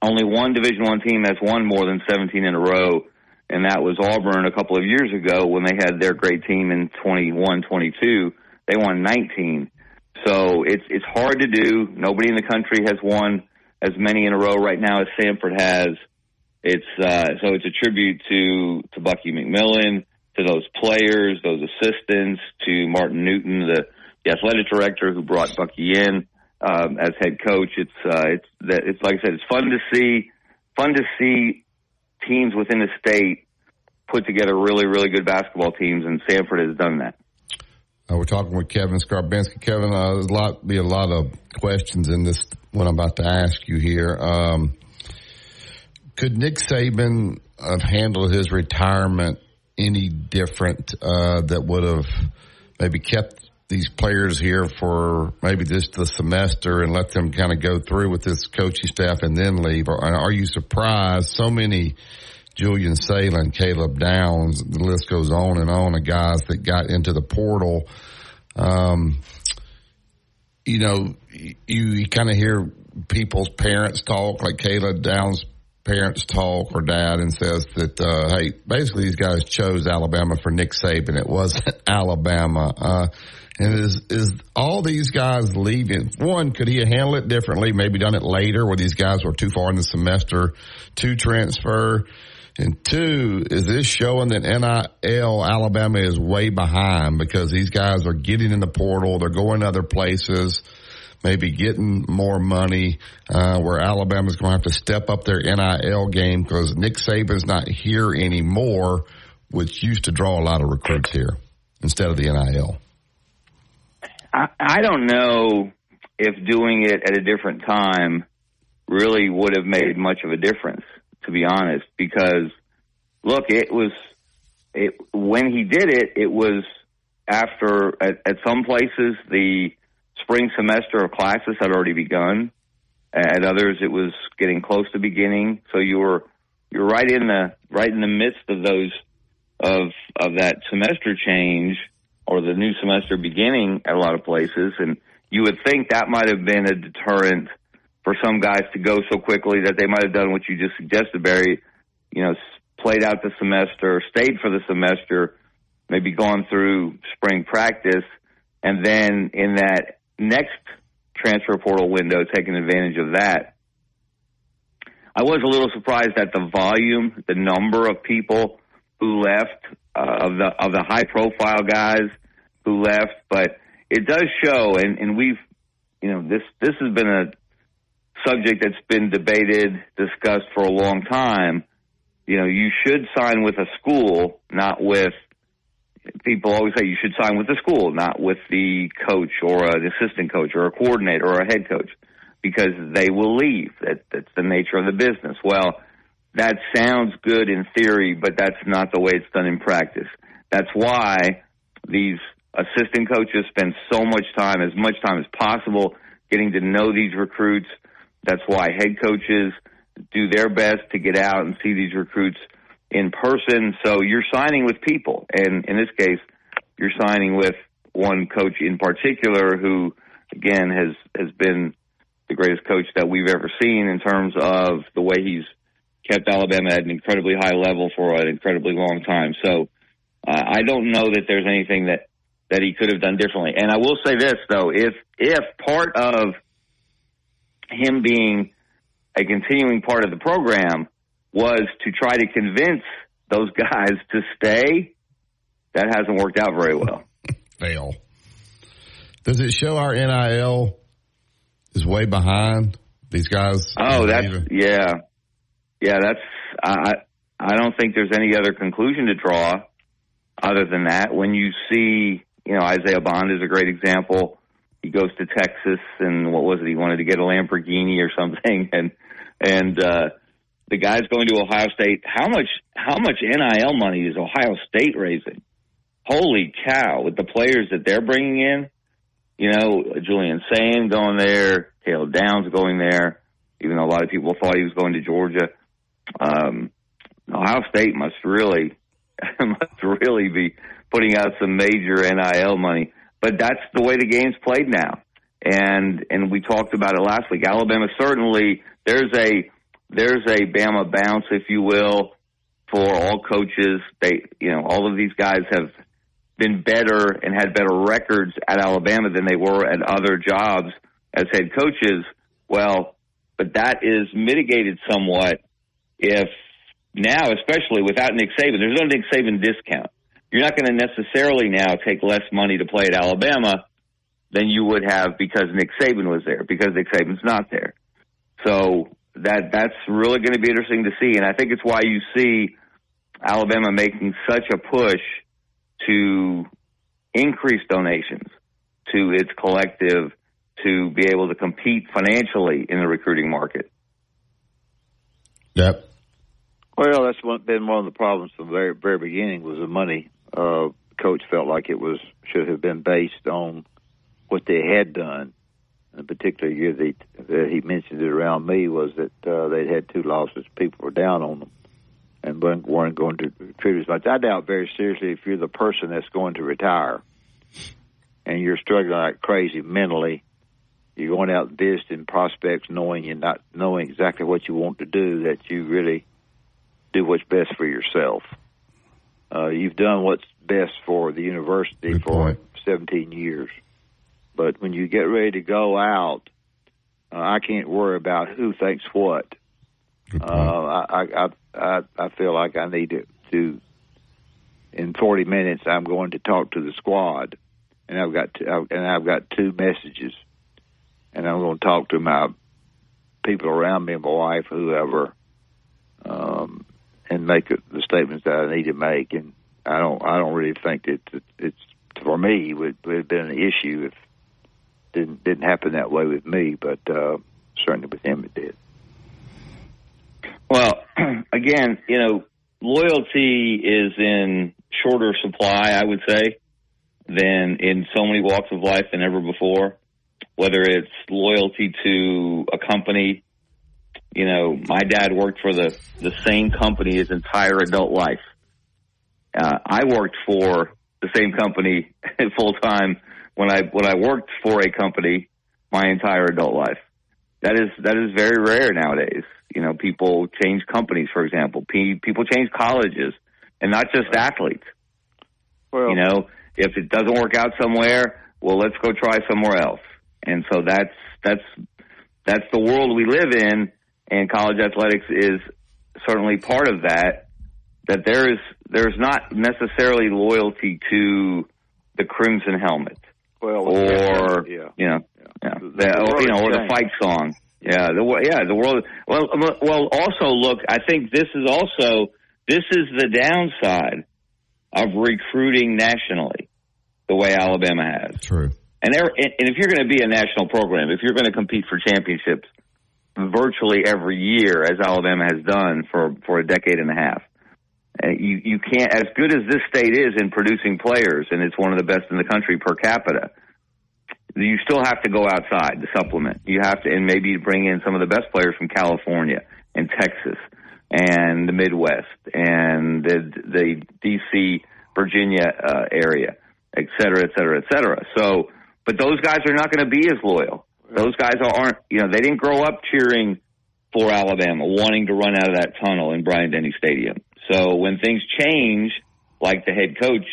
only one Division One team has won more than 17 in a row, and that was Auburn a couple of years ago when they had their great team in 21-22. They won 19. So it's it's hard to do. Nobody in the country has won as many in a row right now as Samford has. It's uh, so it's a tribute to to Bucky McMillan, to those players, those assistants, to Martin Newton, the, the athletic director who brought Bucky in um, as head coach. It's uh, it's that it's like I said, it's fun to see fun to see teams within the state put together really really good basketball teams, and Samford has done that. Uh, we're talking with Kevin Scarbinsky. Kevin, uh, there's a lot be a lot of questions in this what I'm about to ask you here. Um, could Nick Saban have handled his retirement any different uh, that would have maybe kept these players here for maybe just the semester and let them kind of go through with this coaching staff and then leave? Or are you surprised so many Julian Sayin, Caleb Downs, the list goes on and on of guys that got into the portal? Um, you know, you, you kind of hear people's parents talk, like Caleb Downs' parents talk or dad and says that, uh, hey, basically these guys chose Alabama for Nick Saban. It wasn't Alabama. Uh, and is, is all these guys leaving? One, could he handle it differently? Maybe done it later where these guys were too far in the semester to transfer. And two, is this showing that NIL Alabama is way behind because these guys are getting in the portal, they're going other places, maybe getting more money, uh, where Alabama's going to have to step up their NIL game because Nick Saban's not here anymore, which used to draw a lot of recruits here instead of the NIL. I, I don't know if doing it at a different time really would have made much of a difference, to be honest, because look, it was, it, when he did it, it was after, at, at some places, the spring semester of classes had already begun. At others, it was getting close to beginning. So you were, you're right in the, right in the midst of those, of, of that semester change or the new semester beginning at a lot of places. And you would think that might have been a deterrent for some guys to go so quickly that they might have done what you just suggested, Barry. You know, played out the semester, stayed for the semester, maybe gone through spring practice, and then in that next transfer portal window, taking advantage of that. I was a little surprised at the volume, the number of people who left uh, of the of the high profile guys who left, but it does show, and, and we've, you know, this this has been a subject that's been debated, discussed for a long time. You know, you should sign with a school, not with. People always say you should sign with the school, not with the coach or an assistant coach or a coordinator or a head coach, because they will leave. That that's the nature of the business. Well, that sounds good in theory, but that's not the way it's done in practice. That's why these assistant coaches spend so much time, as much time as possible, getting to know these recruits. That's why head coaches do their best to get out and see these recruits in person. So you're signing with people. And in this case, you're signing with one coach in particular who, again, has, has been the greatest coach that we've ever seen in terms of the way he's kept Alabama at an incredibly high level for an incredibly long time. So uh, I don't know that there's anything that that he could have done differently. And I will say this though, if if part of him being a continuing part of the program was to try to convince those guys to stay, that hasn't worked out very well. Fail. Does it show our NIL is way behind these guys? Oh, that's yeah, yeah. That's I. I don't think there's any other conclusion to draw other than that. When you see, you know, Isaiah Bond is a great example. He goes to Texas, and what was it? He wanted to get a Lamborghini or something, and and uh, the guy's going to Ohio State. How much? How much NIL money is Ohio State raising? Holy cow! With the players that they're bringing in, you know, Julian Sayin going there, Caleb Downs going there, even though a lot of people thought he was going to Georgia. Um, Ohio State must really must really be putting out some major NIL money. But that's the way the game's played now. And and we talked about it last week. Alabama certainly there's a there's a Bama bounce, if you will, for all coaches. They you know, all of these guys have been better and had better records at Alabama than they were at other jobs as head coaches. Well, but that is mitigated somewhat if now, especially without Nick Saban, there's no Nick Saban discount. You're not going to necessarily now take less money to play at Alabama than you would have because Nick Saban was there, because Nick Saban's not there. So that that's really going to be interesting to see, and I think it's why you see Alabama making such a push to increase donations to its collective to be able to compete financially in the recruiting market. Yep. Well, that's one, been one of the problems from the very, very beginning was the money. Uh, coach felt like it was should have been based on what they had done. In particular year that, that he mentioned it around me was that uh, they'd had two losses. People were down on them and weren't, weren't going to contribute as much. I doubt very seriously if you're the person that's going to retire and you're struggling like crazy mentally, you're going out visiting prospects, knowing you're not knowing exactly what you want to do, that you really do what's best for yourself. Uh, you've done what's best for the university Good for point. 17 years, but when you get ready to go out, uh, I can't worry about who thinks what. Uh, I, I I I feel like I need to, to in 40 minutes. I'm going to talk to the squad, and I've got to, and I've got two messages, and I'm going to talk to my people around me, my wife, whoever, um, and make the statements that I need to make. And I don't I don't really think that it's for me would, would have been an issue if didn't didn't happen that way with me, but uh, certainly with him it did. Well, again, you know, loyalty is in shorter supply, I would say, than in so many walks of life than ever before. Whether it's loyalty to a company, you know, my dad worked for the the same company his entire adult life. Uh, I worked for the same company full time when I when I worked for a company my entire adult life. That is that is very rare nowadays. You know, people change companies, for example. P- people change colleges, and not just athletes. Well, you know, if it doesn't work out somewhere, well, let's go try somewhere else. And so that's that's that's the world we live in, and college athletics is certainly part of that. That there is there's not necessarily loyalty to the crimson helmet, Well, or yeah. you know, yeah, The- the, the you know, or the fight song. Yeah, the yeah, the world. Well, um, well, also look, I think this is also this is the downside of recruiting nationally, the way Alabama has. True. And, there, and and if you're going to be a national program, if you're going to compete for championships virtually every year, as Alabama has done for for a decade and a half, Uh, you you can't as good as this state is in producing players, and it's one of the best in the country per capita. You still have to go outside to supplement. You have to, and maybe bring in some of the best players from California and Texas and the Midwest and the the DC Virginia uh, area, et cetera, et cetera, et cetera. So, but those guys are not going to be as loyal. Those guys aren't, you know, they didn't grow up cheering for Alabama, wanting to run out of that tunnel in Bryant Denny Stadium. So when things change, like the head coach,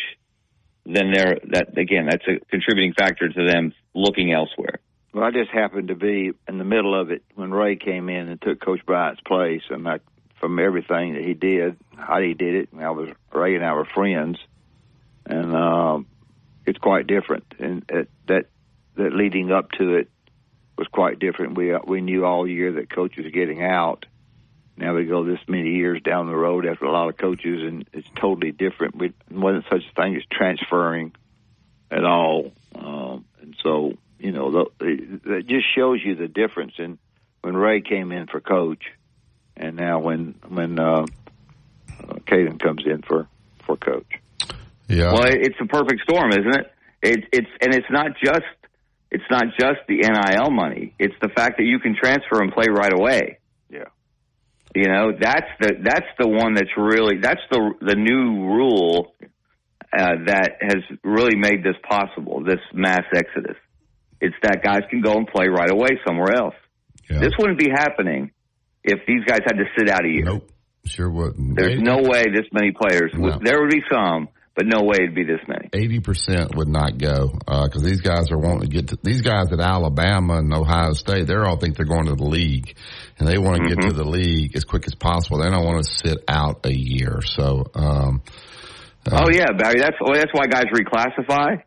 then they're that again, that's a contributing factor to them looking elsewhere. Well, I just happened to be in the middle of it when Ray came in and took Coach Bryant's place, and I, from everything that he did, how he did it, and I was Ray and I were friends, and uh, it's quite different. And it, that that leading up to it was quite different. We uh, we knew all year that coach was getting out. Now we go this many years down the road after a lot of coaches, and it's totally different. We wasn't such a thing as transferring at all, um, and so you know that just shows you the difference in when Ray came in for coach, and now when when uh, uh, Caden comes in for for coach. Yeah. Well, it's a perfect storm, isn't it? It's it's and it's not just it's not just the NIL money. It's the fact that you can transfer and play right away. You know, that's the that's the one that's really that's the the new rule uh, that has really made this possible. This mass exodus. It's that guys can go and play right away somewhere else. Yeah. This wouldn't be happening if these guys had to sit out a year. Nope. Sure wouldn't. There's no way this many players. No. Would, there would be some, but no way it'd be this many. Eighty percent would not go because these guys are wanting to get to these guys at Alabama and Ohio State. They all think they're going to the league, and they want to Mm-hmm. get to the league as quick as possible. They don't want to sit out a year. So, um, uh, Oh yeah, Barry. That's well, that's why guys reclassify.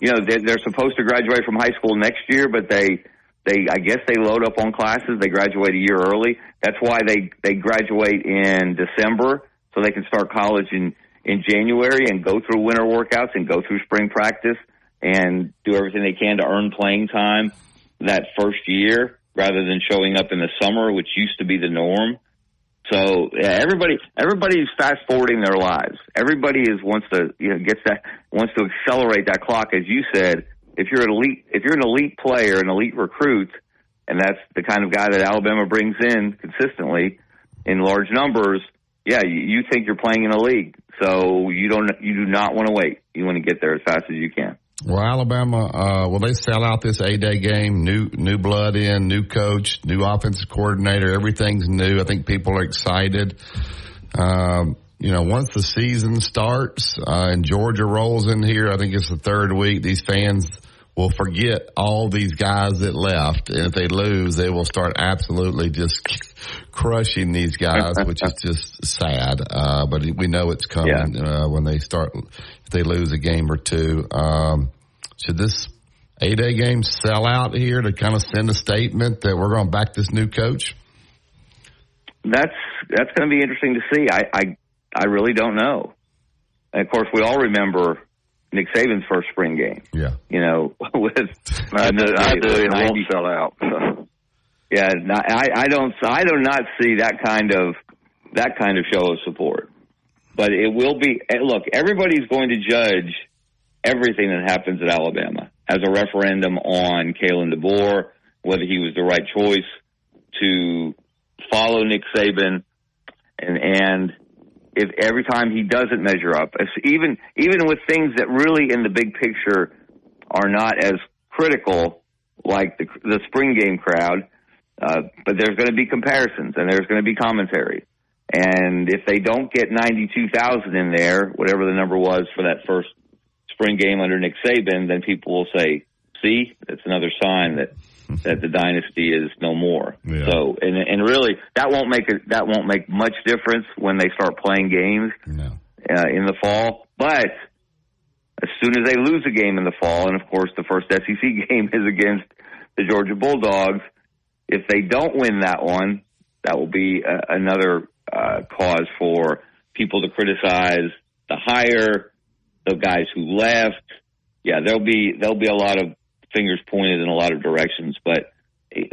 You know, they, they're supposed to graduate from high school next year, but they they I guess they load up on classes. They graduate a year early. That's why they they graduate in December so they can start college in in January and go through winter workouts and go through spring practice and do everything they can to earn playing time that first year rather than showing up in the summer, which used to be the norm. So yeah, everybody everybody's fast forwarding their lives. Everybody is wants to you know gets that wants to accelerate that clock, as you said. If you're an elite if you're an elite player, an elite recruit, and that's the kind of guy that Alabama brings in consistently in large numbers, yeah, you, you think you're playing in a league. So you don't you do not want to wait. You want to get there as fast as you can. Well, Alabama, uh, will they sell out this A day game? New, new blood in, new coach, new offensive coordinator. Everything's new. I think people are excited. Um, you know, once the season starts, uh, and Georgia rolls in here, I think it's the third week, these fans will forget all these guys that left. And if they lose, they will start absolutely just crushing these guys, which is just sad. Uh, but we know it's coming, uh, when they start, if they lose a game or two. Um, should this A day game sell out here to kind of send a statement that we're going to back this new coach? That's that's going to be interesting to see. I, I I really don't know. And of course, we all remember Nick Saban's first spring game. Yeah. You know, with I do, I do. It 90 won't sell out. Yeah, not- I I don't I do not see that kind of that kind of show of support. But it will be. eh, Look, everybody's going to judge everything that happens at Alabama as a referendum on Kalen DeBoer, whether he was the right choice to follow Nick Saban, and and if every time he doesn't measure up, even even with things that really in the big picture are not as critical, like the the spring game crowd, uh, but there's going to be comparisons and there's going to be commentary. And if they don't get 92,000 in there, whatever the number was for that first spring game under Nick Saban, then people will say, see, that's another sign that, that the dynasty is no more. Yeah. So, and, and really that won't make it, that won't make much difference when they start playing games No. uh, in the fall. But as soon as they lose a game in the fall, and of course the first SEC game is against the Georgia Bulldogs, if they don't win that one, that will be uh, another uh, cause for people to criticize the hire, the guys who left. Yeah, there'll be there'll be a lot of fingers pointed in a lot of directions. But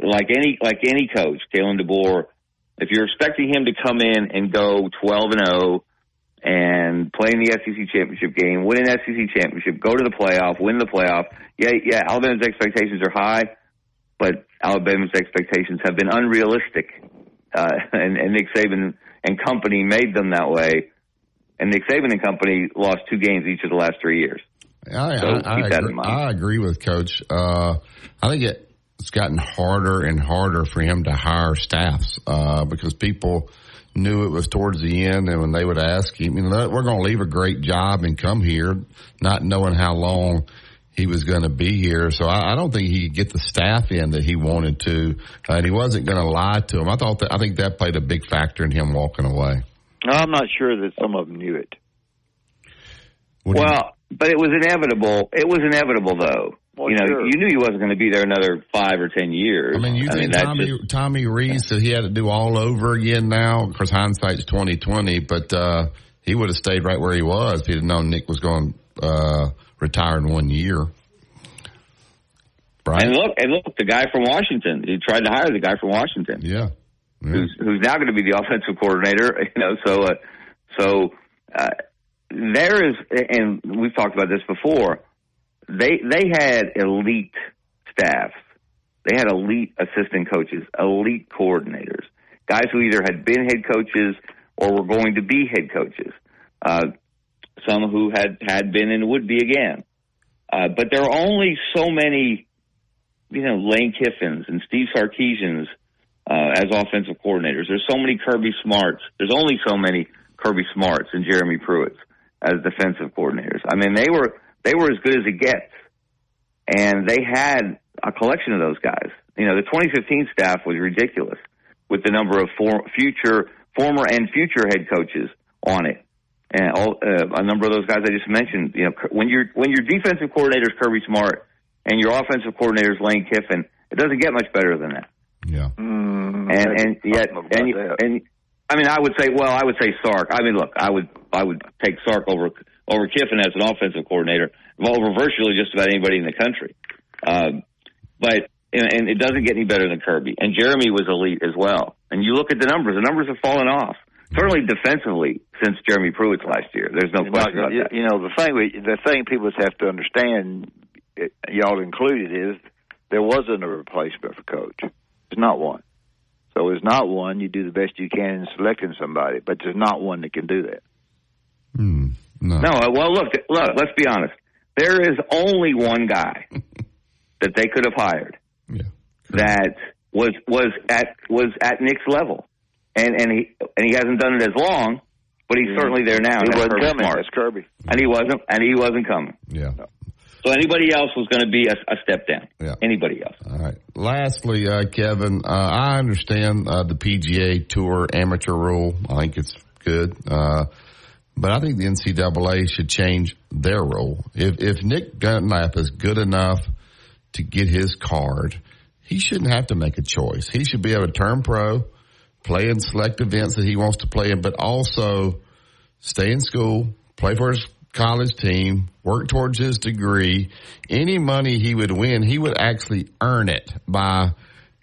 like any like any coach, Kalen DeBoer, if you're expecting him to come in and go 12 and 0 and play in the SEC championship game, win an SEC championship, go to the playoff, win the playoff. Yeah, yeah, Alabama's expectations are high, but Alabama's expectations have been unrealistic. Uh, and, and Nick Saban and company made them that way. And Nick Saban and company lost two games each of the last three years. I, So I, keep I, that agree, in mind. I agree with Coach. Uh, I think it, it's gotten harder and harder for him to hire staffs uh, because people knew it was towards the end, and when they would ask him, you know, we're going to leave a great job and come here, not knowing how long he was going to be here. So I, I don't think he could get the staff in that he wanted to, uh, and he wasn't going to lie to him. I thought that I think that played a big factor in him walking away. No, I'm not sure that some of them knew it. Well, but it was inevitable. It was inevitable, though. Well, you know, sure. you knew he wasn't going to be there another five or ten years. I mean, you think that's Tommy just- Tommy Rees said he had to do all over again now? Of course, hindsight's twenty twenty, but uh, he would have stayed right where he was if he'd known Nick was going to uh, retire in one year. Right? And look, and look, the guy from Washington. He tried to hire the guy from Washington. Yeah. Who's who's now going to be the offensive coordinator? You know, so uh, so uh, there is, and we've talked about this before. They they had elite staffs. They had elite assistant coaches, elite coordinators, guys who either had been head coaches or were going to be head coaches. Uh, some who had had been and would be again. Uh, but there are only so many you know, Lane Kiffins and Steve Sarkisians uh, as offensive coordinators. There's so many Kirby Smarts. There's only so many Kirby Smarts and Jeremy Pruitts as defensive coordinators. I mean, they were they were as good as it gets, and they had a collection of those guys. You know, the 2015 staff was ridiculous with the number of for, future, former, and future head coaches on it. And all, uh, a number of those guys I just mentioned, you know, when your when your defensive coordinator is Kirby Smart and your offensive coordinator is Lane Kiffin, it doesn't get much better than that. Yeah. Mm, And and yet and and I mean, I would say, well, I would say Sark. I mean, look, I would I would take Sark over over Kiffin as an offensive coordinator, over virtually just about anybody in the country. Um, but and, and it doesn't get any better than Kirby. And Jeremy was elite as well. And you look at the numbers; the numbers have fallen off. Certainly defensively since Jeremy Pruitt's last year. There's no question about that. you know, the thing we, the thing people have to understand, y'all included, is there wasn't a replacement for coach. There's not one. So there's not one. You do the best you can in selecting somebody, but there's not one that can do that. no. No, uh, well, look, look. Let's be honest. There is only one guy that they could have hired that was was at was at Nick's level, and and he and he hasn't done it as long, but he's certainly there now. He and wasn't Kirby coming. Smart. That's Kirby. and he wasn't, and he wasn't coming. Yeah. So anybody else was going to be a, a step down. Yeah. Anybody else? All right. Lastly, uh, Kevin, uh, I understand uh, the PGA Tour amateur rule. I think it's good, uh, but I think the NCAA should change their rule. If if Nick Dunlap is good enough to get his card, he shouldn't have to make a choice. He should be able to turn pro, play in select events that he wants to play in, but also stay in school, play for his college team, work towards his degree. Any money he would win, he would actually earn it by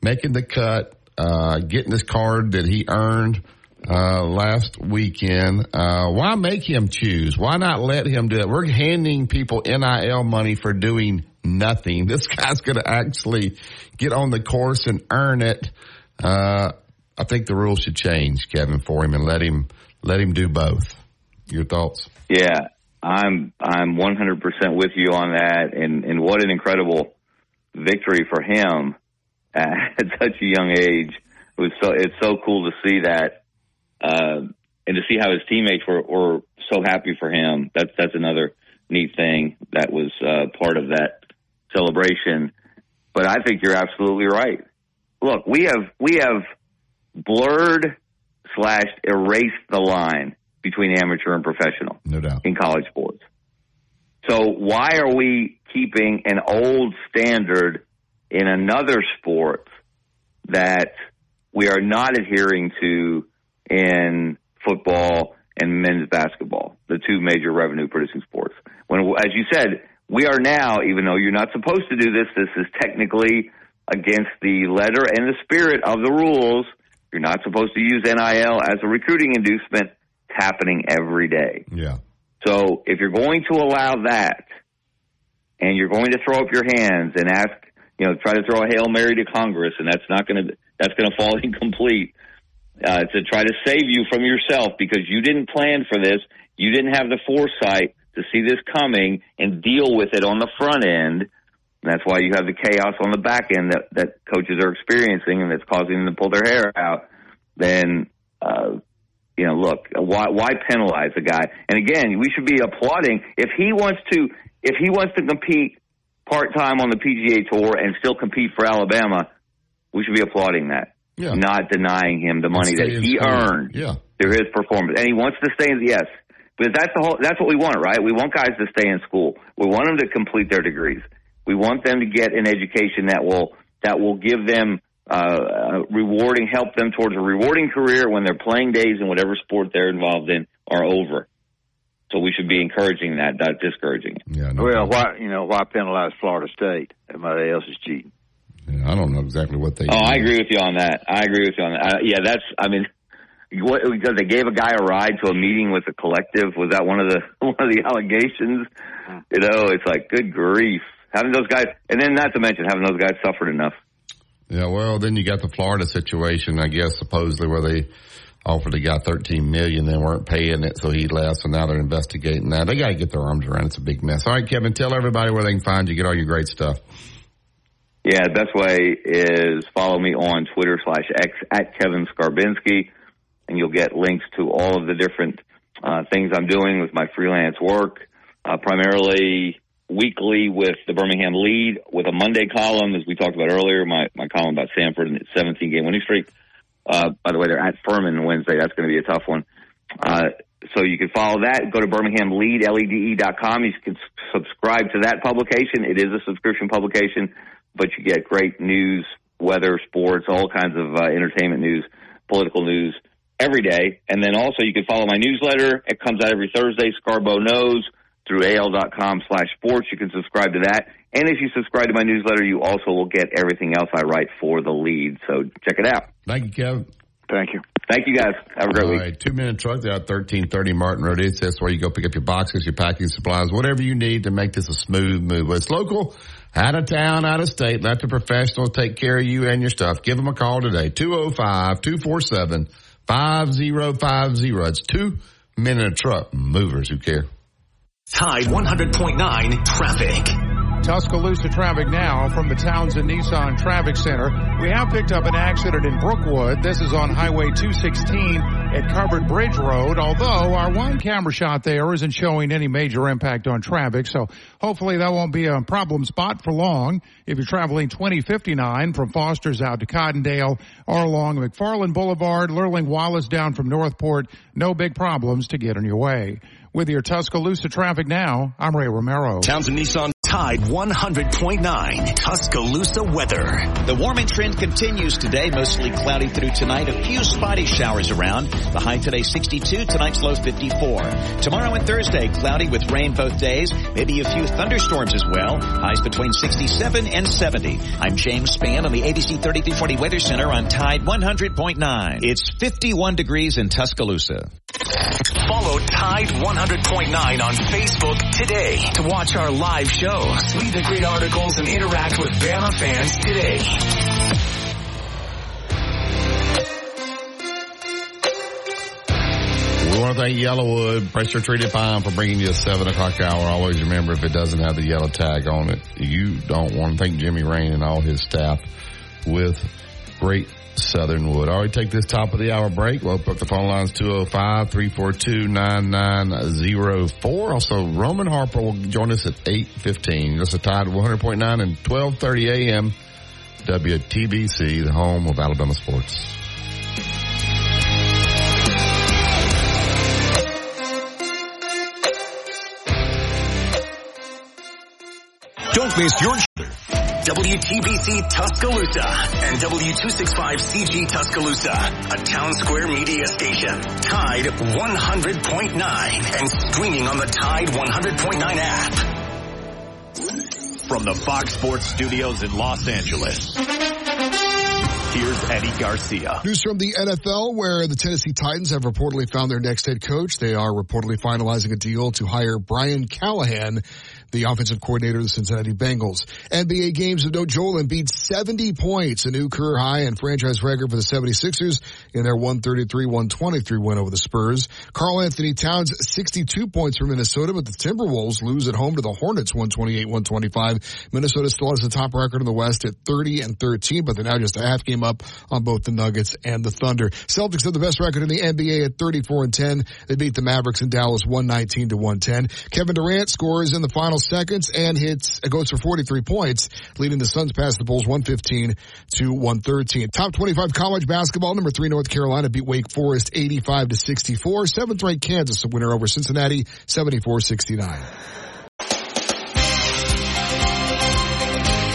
making the cut, uh, getting this card that he earned uh, last weekend. Uh, why make him choose? Why not let him do it? We're handing people NIL money for doing nothing. This guy's going to actually get on the course and earn it. Uh, I think the rules should change, Kevin, for him and let him let him do both. Your thoughts? Yeah, I'm I'm 100% with you on that, and and what an incredible victory for him at such a young age. It was so it's so cool to see that, uh, and to see how his teammates were, were so happy for him. That's that's another neat thing that was uh, part of that celebration. But I think you're absolutely right. Look, we have we have blurred slash erased the line between amateur and professional no doubt. in college sports. So why are we keeping an old standard in another sport that we are not adhering to in football and men's basketball, the two major revenue producing sports? When, as you said, we are now, even though you're not supposed to do this, this is technically against the letter and the spirit of the rules. You're not supposed to use NIL as a recruiting inducement. Happening every day. Yeah. So if you're going to allow that and you're going to throw up your hands and ask, you know, try to throw a Hail Mary to Congress and that's not going to, that's going to fall incomplete, uh, to try to save you from yourself because you didn't plan for this. You didn't have the foresight to see this coming and deal with it on the front end. And that's why you have the chaos on the back end that, that coaches are experiencing and that's causing them to pull their hair out. Then, uh, you know, look, why, why penalize a guy? And again, we should be applauding if he wants to, if he wants to compete part time on the PGA Tour and still compete for Alabama, we should be applauding that. Yeah. Not denying him the money that he earned Yeah. through his performance. And he wants to stay in, yes. But that's the whole, that's what we want, right? We want guys to stay in school. We want them to complete their degrees. We want them to get an education that will, that will give them, uh, uh, rewarding, help them towards a rewarding career when their playing days in whatever sport they're involved in are over. So we should be encouraging that, not discouraging it. Yeah. well, why you know why penalize Florida State? Everybody else is cheating. Yeah, I don't know exactly what they. Oh, I agree with you on that. I agree with you on that. Uh, yeah, that's. I mean, what because they gave a guy a ride to a meeting with the collective. Was that one of the one of the allegations? You know, it's like good grief having those guys, and then not to mention having those guys suffered enough. Yeah, well, then you got the Florida situation, I guess, supposedly where they offered the guy thirteen million, they weren't paying it, so he left. So now they're investigating that. They got to get their arms around. it. It's a big mess. All right, Kevin, tell everybody where they can find you. Get all your great stuff. Yeah, best way is follow me on Twitter slash X at Kevin Scarbinsky, and you'll get links to all of the different uh, things I'm doing with my freelance work, uh, primarily weekly with the Birmingham Lede, with a Monday column, as we talked about earlier, my, my column about Samford and its 17 game winning streak. Uh, by the way, they're at Furman Wednesday. That's going to be a tough one. Uh, so you can follow that. Go to BirminghamLede, L-E-D-E dot com. You can subscribe to that publication. It is a subscription publication, but you get great news, weather, sports, all kinds of uh, entertainment news, political news every day. And then also you can follow my newsletter. It comes out every Thursday, Scarbo Knows, through al.com slash sports. You can subscribe to that. And if you subscribe to my newsletter, you also will get everything else I write for the lead. So check it out. Thank you, Kevin. Thank you. Thank you guys. Have a great All week. right, two minute truck. They're out thirteen thirty Martin Road. It's that's where you go pick up your boxes, your packing supplies, whatever you need to make this a smooth move. Whether it's local, out of town, out of state. Let the professionals take care of you and your stuff. Give them a call today. 205-247-5050. It's two minute truck movers who care. Tide 100.9 traffic. Tuscaloosa traffic now from the Townsend Nissan Traffic Center. We have picked up an accident in Brookwood. This is on Highway 216 at Covered Bridge Road, although our one camera shot there isn't showing any major impact on traffic, so hopefully that won't be a problem spot for long. If you're traveling 2059 from Foster's out to Cottondale or along McFarland Boulevard, Lurleen Wallace down from Northport, no big problems to get on your way. With your Tuscaloosa traffic now, I'm Ray Romero. Townsend Nissan Tide 100.9 Tuscaloosa weather. The warming trend continues today, mostly cloudy through tonight. A few spotty showers around. The high today 62, tonight's low 54. Tomorrow and Thursday, cloudy with rain both days. Maybe a few thunderstorms as well. Highs between 67 and 70. I'm James Spann on the ABC 3340 Weather Center on Tide 100.9. It's 51 degrees in Tuscaloosa. Follow Tide 100.9 on Facebook today to watch our live shows, read the great articles, and interact with Bama fans today. We want to thank YellaWood Pressure Treated Pine for bringing you a seven o'clock hour. Always remember if it doesn't have the yellow tag on it, you don't want to thank Jimmy Rane and all his staff with great Southern Wood. All right, take this top of the hour break. We'll put the phone lines 205-342-9904. Also, Roman Harper will join us at 8.15. This is Tide 100.9 and 12.30 a.m. WTBC, the home of Alabama sports. Don't miss your WTBC Tuscaloosa and W265CG Tuscaloosa, a town square media station. Tide 100.9 and streaming on the Tide 100.9 app. From the Fox Sports Studios in Los Angeles. Here's Eddie Garcia. News from the NFL where the Tennessee Titans have reportedly found their next head coach. They are reportedly finalizing a deal to hire Brian Callahan the offensive coordinator of the Cincinnati Bengals. NBA games of note, Joel Embiid 70 points, a new career high and franchise record for the 76ers in their 133-123 win over the Spurs. Karl Anthony Towns 62 points for Minnesota, but the Timberwolves lose at home to the Hornets 128-125. Minnesota still has the top record in the West at 30 and 13, but they're now just a half game up on both the Nuggets and the Thunder. Celtics have the best record in the NBA at 34 and 10. They beat the Mavericks in Dallas 119 to 110. Kevin Durant scores in the final seconds and hits, uh, goes for 43 points, leading the Suns past the Bulls 115 to 113. Top 25 college basketball, number three North Carolina beat Wake Forest 85 to 64. Seventh ranked Kansas a winner over Cincinnati 74-69.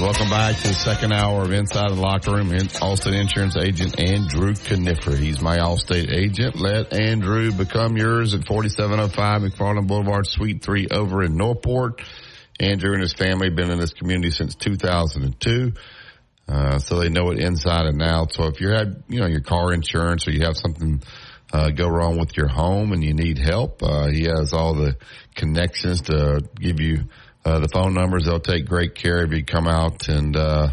Welcome back to the second hour of Inside the Locker Room. Allstate Insurance Agent Andrew Kniffer. He's my Allstate agent. Let Andrew become yours at 4705 McFarland Boulevard, Suite 3 over in Northport. Andrew and his family have been in this community since 2002. Uh, so they know it inside and out. So if you had, you know, your car insurance or you have something, uh, go wrong with your home and you need help, uh, he has all the connections to give you uh, the phone numbers, they'll take great care of you. Come out and, uh,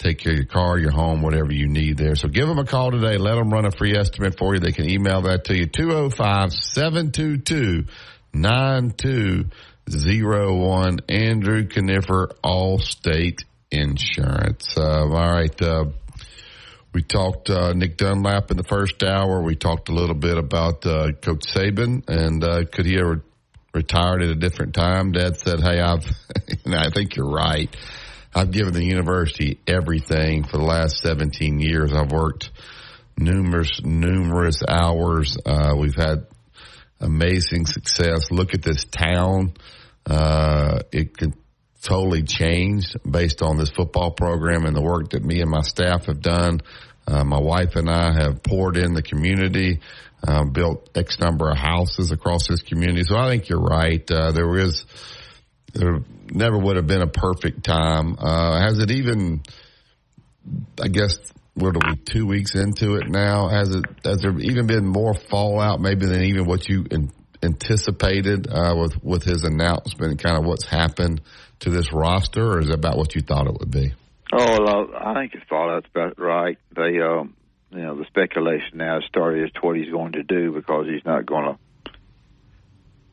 take care of your car, your home, whatever you need there. So give them a call today. Let them run a free estimate for you. They can email that to you. 205-722-9201. Andrew Kniffer, Allstate Insurance. Uh, all right. Uh, we talked uh, Nick Dunlap in the first hour. We talked a little bit about uh, Coach Saban and uh, could he ever retired at a different time. Dad said, Hey, I've, I think you're right. I've given the university everything for the last 17 years. I've worked numerous, numerous hours. Uh, we've had amazing success. Look at this town. Uh, it could totally change based on this football program and the work that me and my staff have done. Uh, my wife and I have poured in the community uh, built X number of houses across this community. So I think you're right. Uh, there there never would have been a perfect time. Uh, has it even, I guess, what are we, two weeks into it now? Has it, has there even been more fallout maybe than even what you in, anticipated, uh, with, with his announcement and kind of what's happened to this roster or is it about what you thought it would be? Oh, I think his fallout's about right. They, um, you know, the speculation now started as to what he's going to do because he's not going to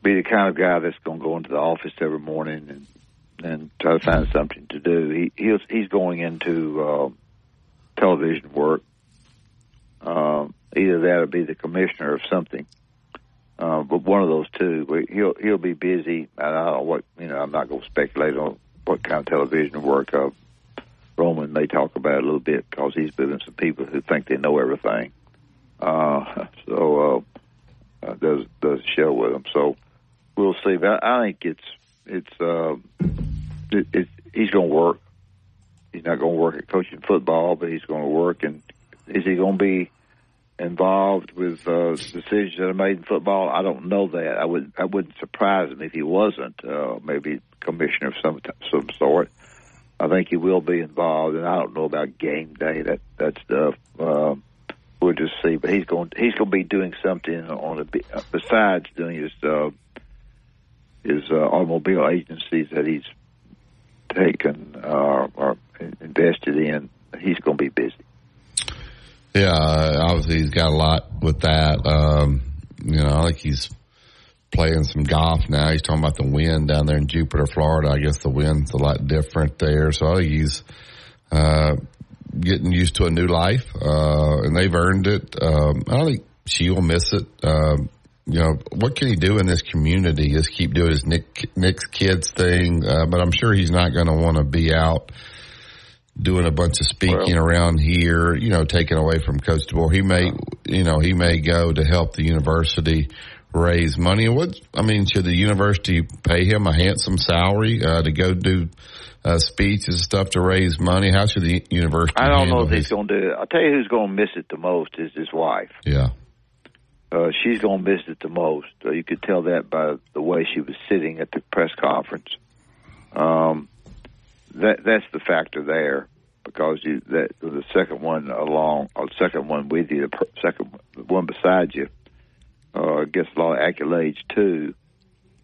be the kind of guy that's going to go into the office every morning and and try to find something to do. He he's he's going into uh, television work. Uh, either that or be the commissioner of something. Uh, but one of those two, he'll he'll be busy. I don't know what you know. I'm not going to speculate on what kind of television work. Uh, Roman may talk about a little bit because he's with some people who think they know everything. Uh, so uh, uh, does does a show with them. So we'll see. But I think it's it's uh, it, it, he's going to work. He's not going to work at coaching football, but he's going to work. And is he going to be involved with uh, decisions that are made in football? I don't know that. I would I wouldn't surprise him if he wasn't. Uh, maybe commissioner of some some sort. I think he will be involved, and I don't know about game day that that stuff. Um, we'll just see. But he's going he's going to be doing something on a besides doing his uh, his uh, automobile agencies that he's taken uh, or invested in. He's going to be busy. Yeah, obviously he's got a lot with that. Um, you know, I think he's playing some golf now. He's talking about the wind down there in Jupiter, Florida. I guess the wind's a lot different there. So he's uh, getting used to a new life, uh, and they've earned it. Um, I don't think she will miss it. Um, you know, what can he do in this community? Just keep doing his Nick, Nick's kids thing. Uh, but I'm sure he's not going to want to be out doing a bunch of speaking well, around here, you know, taking away from Coach DeBoer. He may, you know, he may go to help the university raise money. What I mean, should the university pay him a handsome salary uh, to go do uh, speeches and stuff to raise money? How should the university? I don't know if his... he's going to do it. I'll tell you who's going to miss it the most is his wife. Yeah. Uh, she's going to miss it the most. Uh, you could tell that by the way she was sitting at the press conference. Um, that that's the factor there because you that the second one along or the second one with you, the second one beside you, uh, gets a lot of accolades too.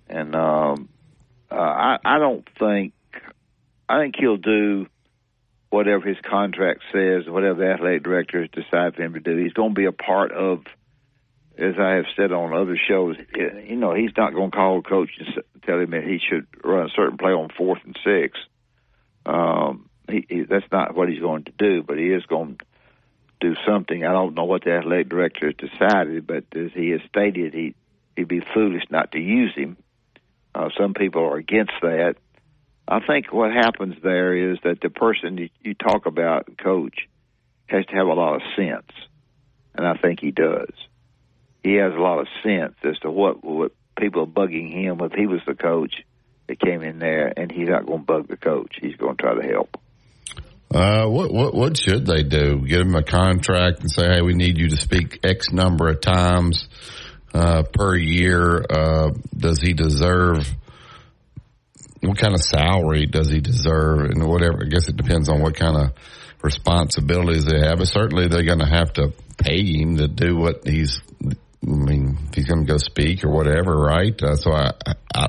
And um, uh, I I don't think I think he'll do whatever his contract says, whatever the athletic directors decide for him to do. He's going to be a part of, as I have said on other shows. You know, he's not going to call a coach and tell him that he should run a certain play on fourth and six. Um, he, he, that's not what he's going to do, but he is going to do something. I don't know what the athletic director has decided, but as he has stated, he he'd be foolish not to use him. Uh, some people are against that. I think what happens there is that the person you, talk about, coach, has to have a lot of sense, and I think he does. He has a lot of sense as to what what people are bugging him. If he was the coach that came in there, and he's not going to bug the coach, he's going to try to help. Uh, what what what should they do? Get him a contract and say, "Hey, we need you to speak X number of times uh, per year." Uh, does he deserve? What kind of salary does he deserve? And whatever, I guess it depends on what kind of responsibilities they have. But certainly, they're going to have to pay him to do what he's. I mean, if he's going to go speak or whatever, right? Uh, so, I, I,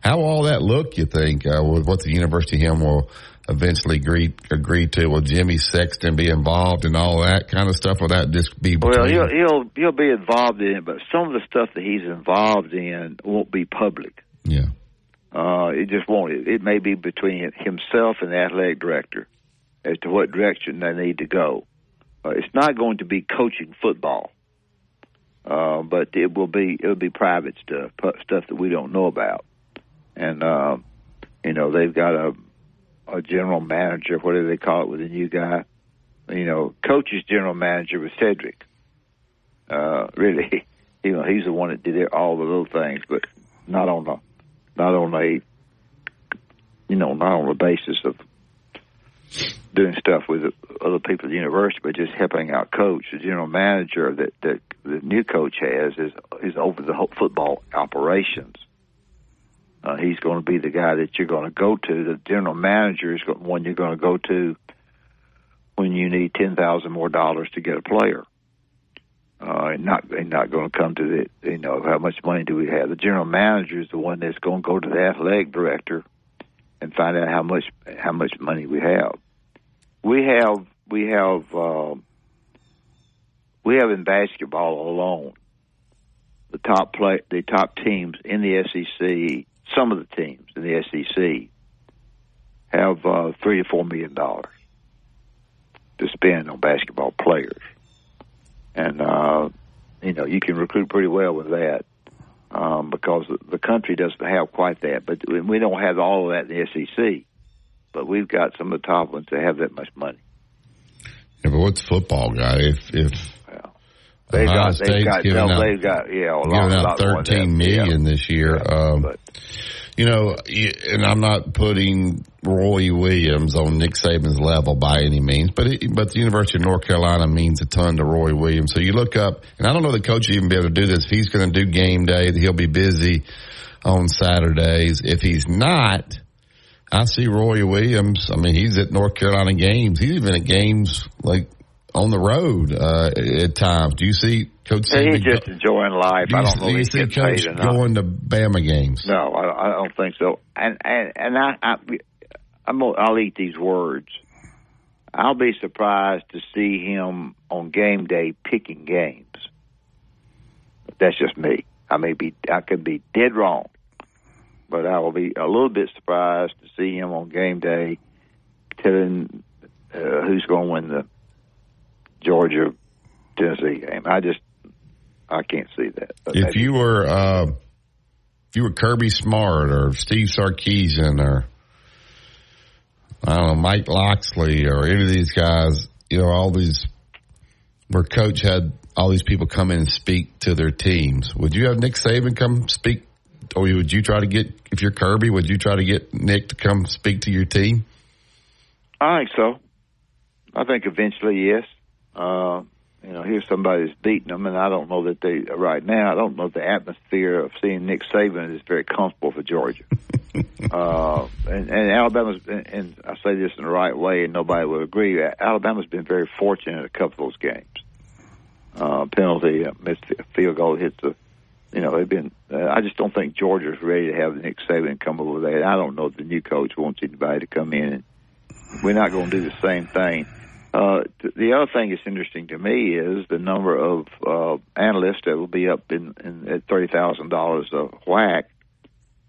how all that look? You think uh, with what the University him will eventually agree agree to? Will Jimmy Sexton be involved in all that kind of stuff? Will that just be well? He'll he'll he'll be involved in it, but some of the stuff that he's involved in won't be public. Yeah. Uh, it just won't. It, it may be between himself and the athletic director as to what direction they need to go. Uh, it's not going to be coaching football, uh, but it will be it'll be private stuff, stuff that we don't know about, and uh, you know they've got a a general manager, whatever they call it with a new guy. You know, coach's general manager was Cedric. Uh, really, you know, he's the one that did all the little things, but not on a, not on a, you know, not on the basis of doing stuff with other people at the university, but just helping out coach. The general manager that, that the new coach has is is over the whole football operations. Uh, he's going to be the guy that you're going to go to. The general manager is the one you're going to go to when you need ten thousand more dollars to get a player. Uh, and not and not going to come to the you know how much money do we have. The general manager is the one that's going to go to the athletic director and find out how much how much money we have. We have we have uh, we have in basketball alone the top play the top teams in the SEC some of the teams in the SEC have uh, three to four million dollars to spend on basketball players, and uh, you know you can recruit pretty well with that um, because the country doesn't have quite that. But we don't have all of that in the SEC, but we've got some of the top ones that have that much money. Yeah, but what's football guy if if They've Ohio got, State's they've got, giving no, out, they've got, yeah, a lot, giving out thirteen million yeah. this year. Yeah, um, but, you know, and I'm not putting Roy Williams on Nick Saban's level by any means, but it, but the University of North Carolina means a ton to Roy Williams. So you look up, and I don't know the coach even be able to do this. If he's going to do game day, he'll be busy on Saturdays. If he's not, I see Roy Williams. I mean, he's at North Carolina games. He's even at games like on the road uh, at times. Do you see Coach? Yeah, he's just enjoying life. Do you, I don't know. Do you see Coach going to Bama games? No, I, I don't think so. And and and I, I I'm gonna, I'll eat these words. I'll be surprised to see him on game day picking games. That's just me. I may be I could be dead wrong, but I will be a little bit surprised to see him on game day telling uh, who's going to win the Georgia Tennessee game. I just I can't see that. If you were uh, if you were Kirby Smart or Steve Sarkisian or I don't know, Mike Locksley or any of these guys, you know, all these where coach had all these people come in and speak to their teams. Would you have Nick Saban come speak or would you try to get if you're Kirby, would you try to get Nick to come speak to your team? I think so. I think eventually, yes. Uh, you know, here's somebody that's beating them, and I don't know that they right now. I don't know the atmosphere of seeing Nick Saban is very comfortable for Georgia. uh, and, and Alabama's, been, and I say this in the right way, and nobody will agree. Alabama's been very fortunate in a couple of those games. Uh, penalty, uh, missed field goal, hits the. You know, they've been. Uh, I just don't think Georgia's ready to have Nick Saban come over there. I don't know if the new coach wants anybody to come in. and We're not going to do the same thing uh, the other thing that's interesting to me is the number of uh, analysts that will be up in, in at thirty thousand dollars a whack.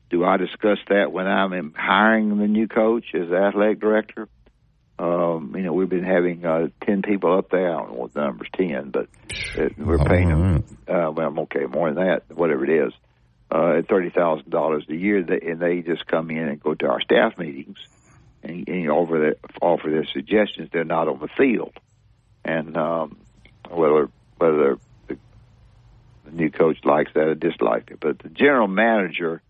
Do I discuss that when I'm hiring the new coach as athletic director? Um, you know, we've been having uh, ten people up there. I don't know what the number's ten, but it, we're paying them. Uh, well, I'm okay, more than that, whatever it is, uh, at thirty thousand dollars a year, they, and they just come in and go to our staff meetings and, and offer their offer their suggestions. They're not on the field, and um, whether whether the, the new coach likes that or dislikes it, but the general manager,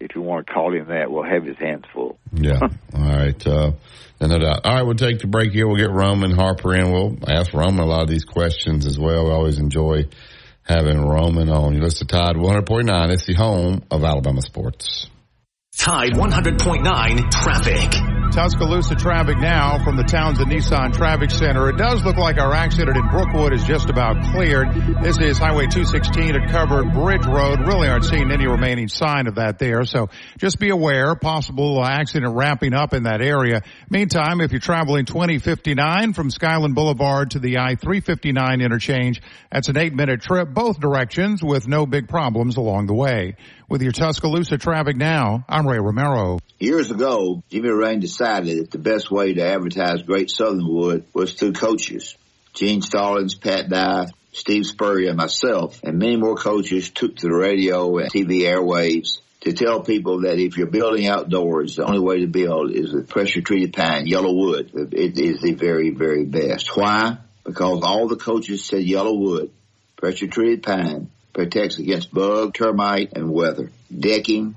if you want to call him that, will have his hands full. Yeah. All right. Uh, no doubt. All right. We'll take the break here. We'll get Roman Harper in. We'll ask Roman a lot of these questions as well. We always enjoy having Roman on. You listen to Tide 100.9. It's the home of Alabama sports. Tide 100.9 traffic. Tuscaloosa traffic now from the Townsend Nissan Traffic Center. It does look like our accident in Brookwood is just about cleared. This is Highway 216 at Covered Bridge Road. Really aren't seeing any remaining sign of that there. So just be aware, possible accident wrapping up in that area. Meantime, if you're traveling 2059 from Skyland Boulevard to the I-359 interchange, that's an eight minute trip both directions with no big problems along the way. With your Tuscaloosa traffic now, I'm Ray Romero. Years ago, Jimmy Rane decided that the best way to advertise Great Southern Wood was through coaches. Gene Stallings, Pat Dye, Steve Spurrier, myself, and many more coaches took to the radio and TV airwaves to tell people that if you're building outdoors, the only way to build is with pressure treated pine, YellaWood. It is the very, very best. Why? Because all the coaches said YellaWood, pressure treated pine, protects against bug, termite, and weather. Decking,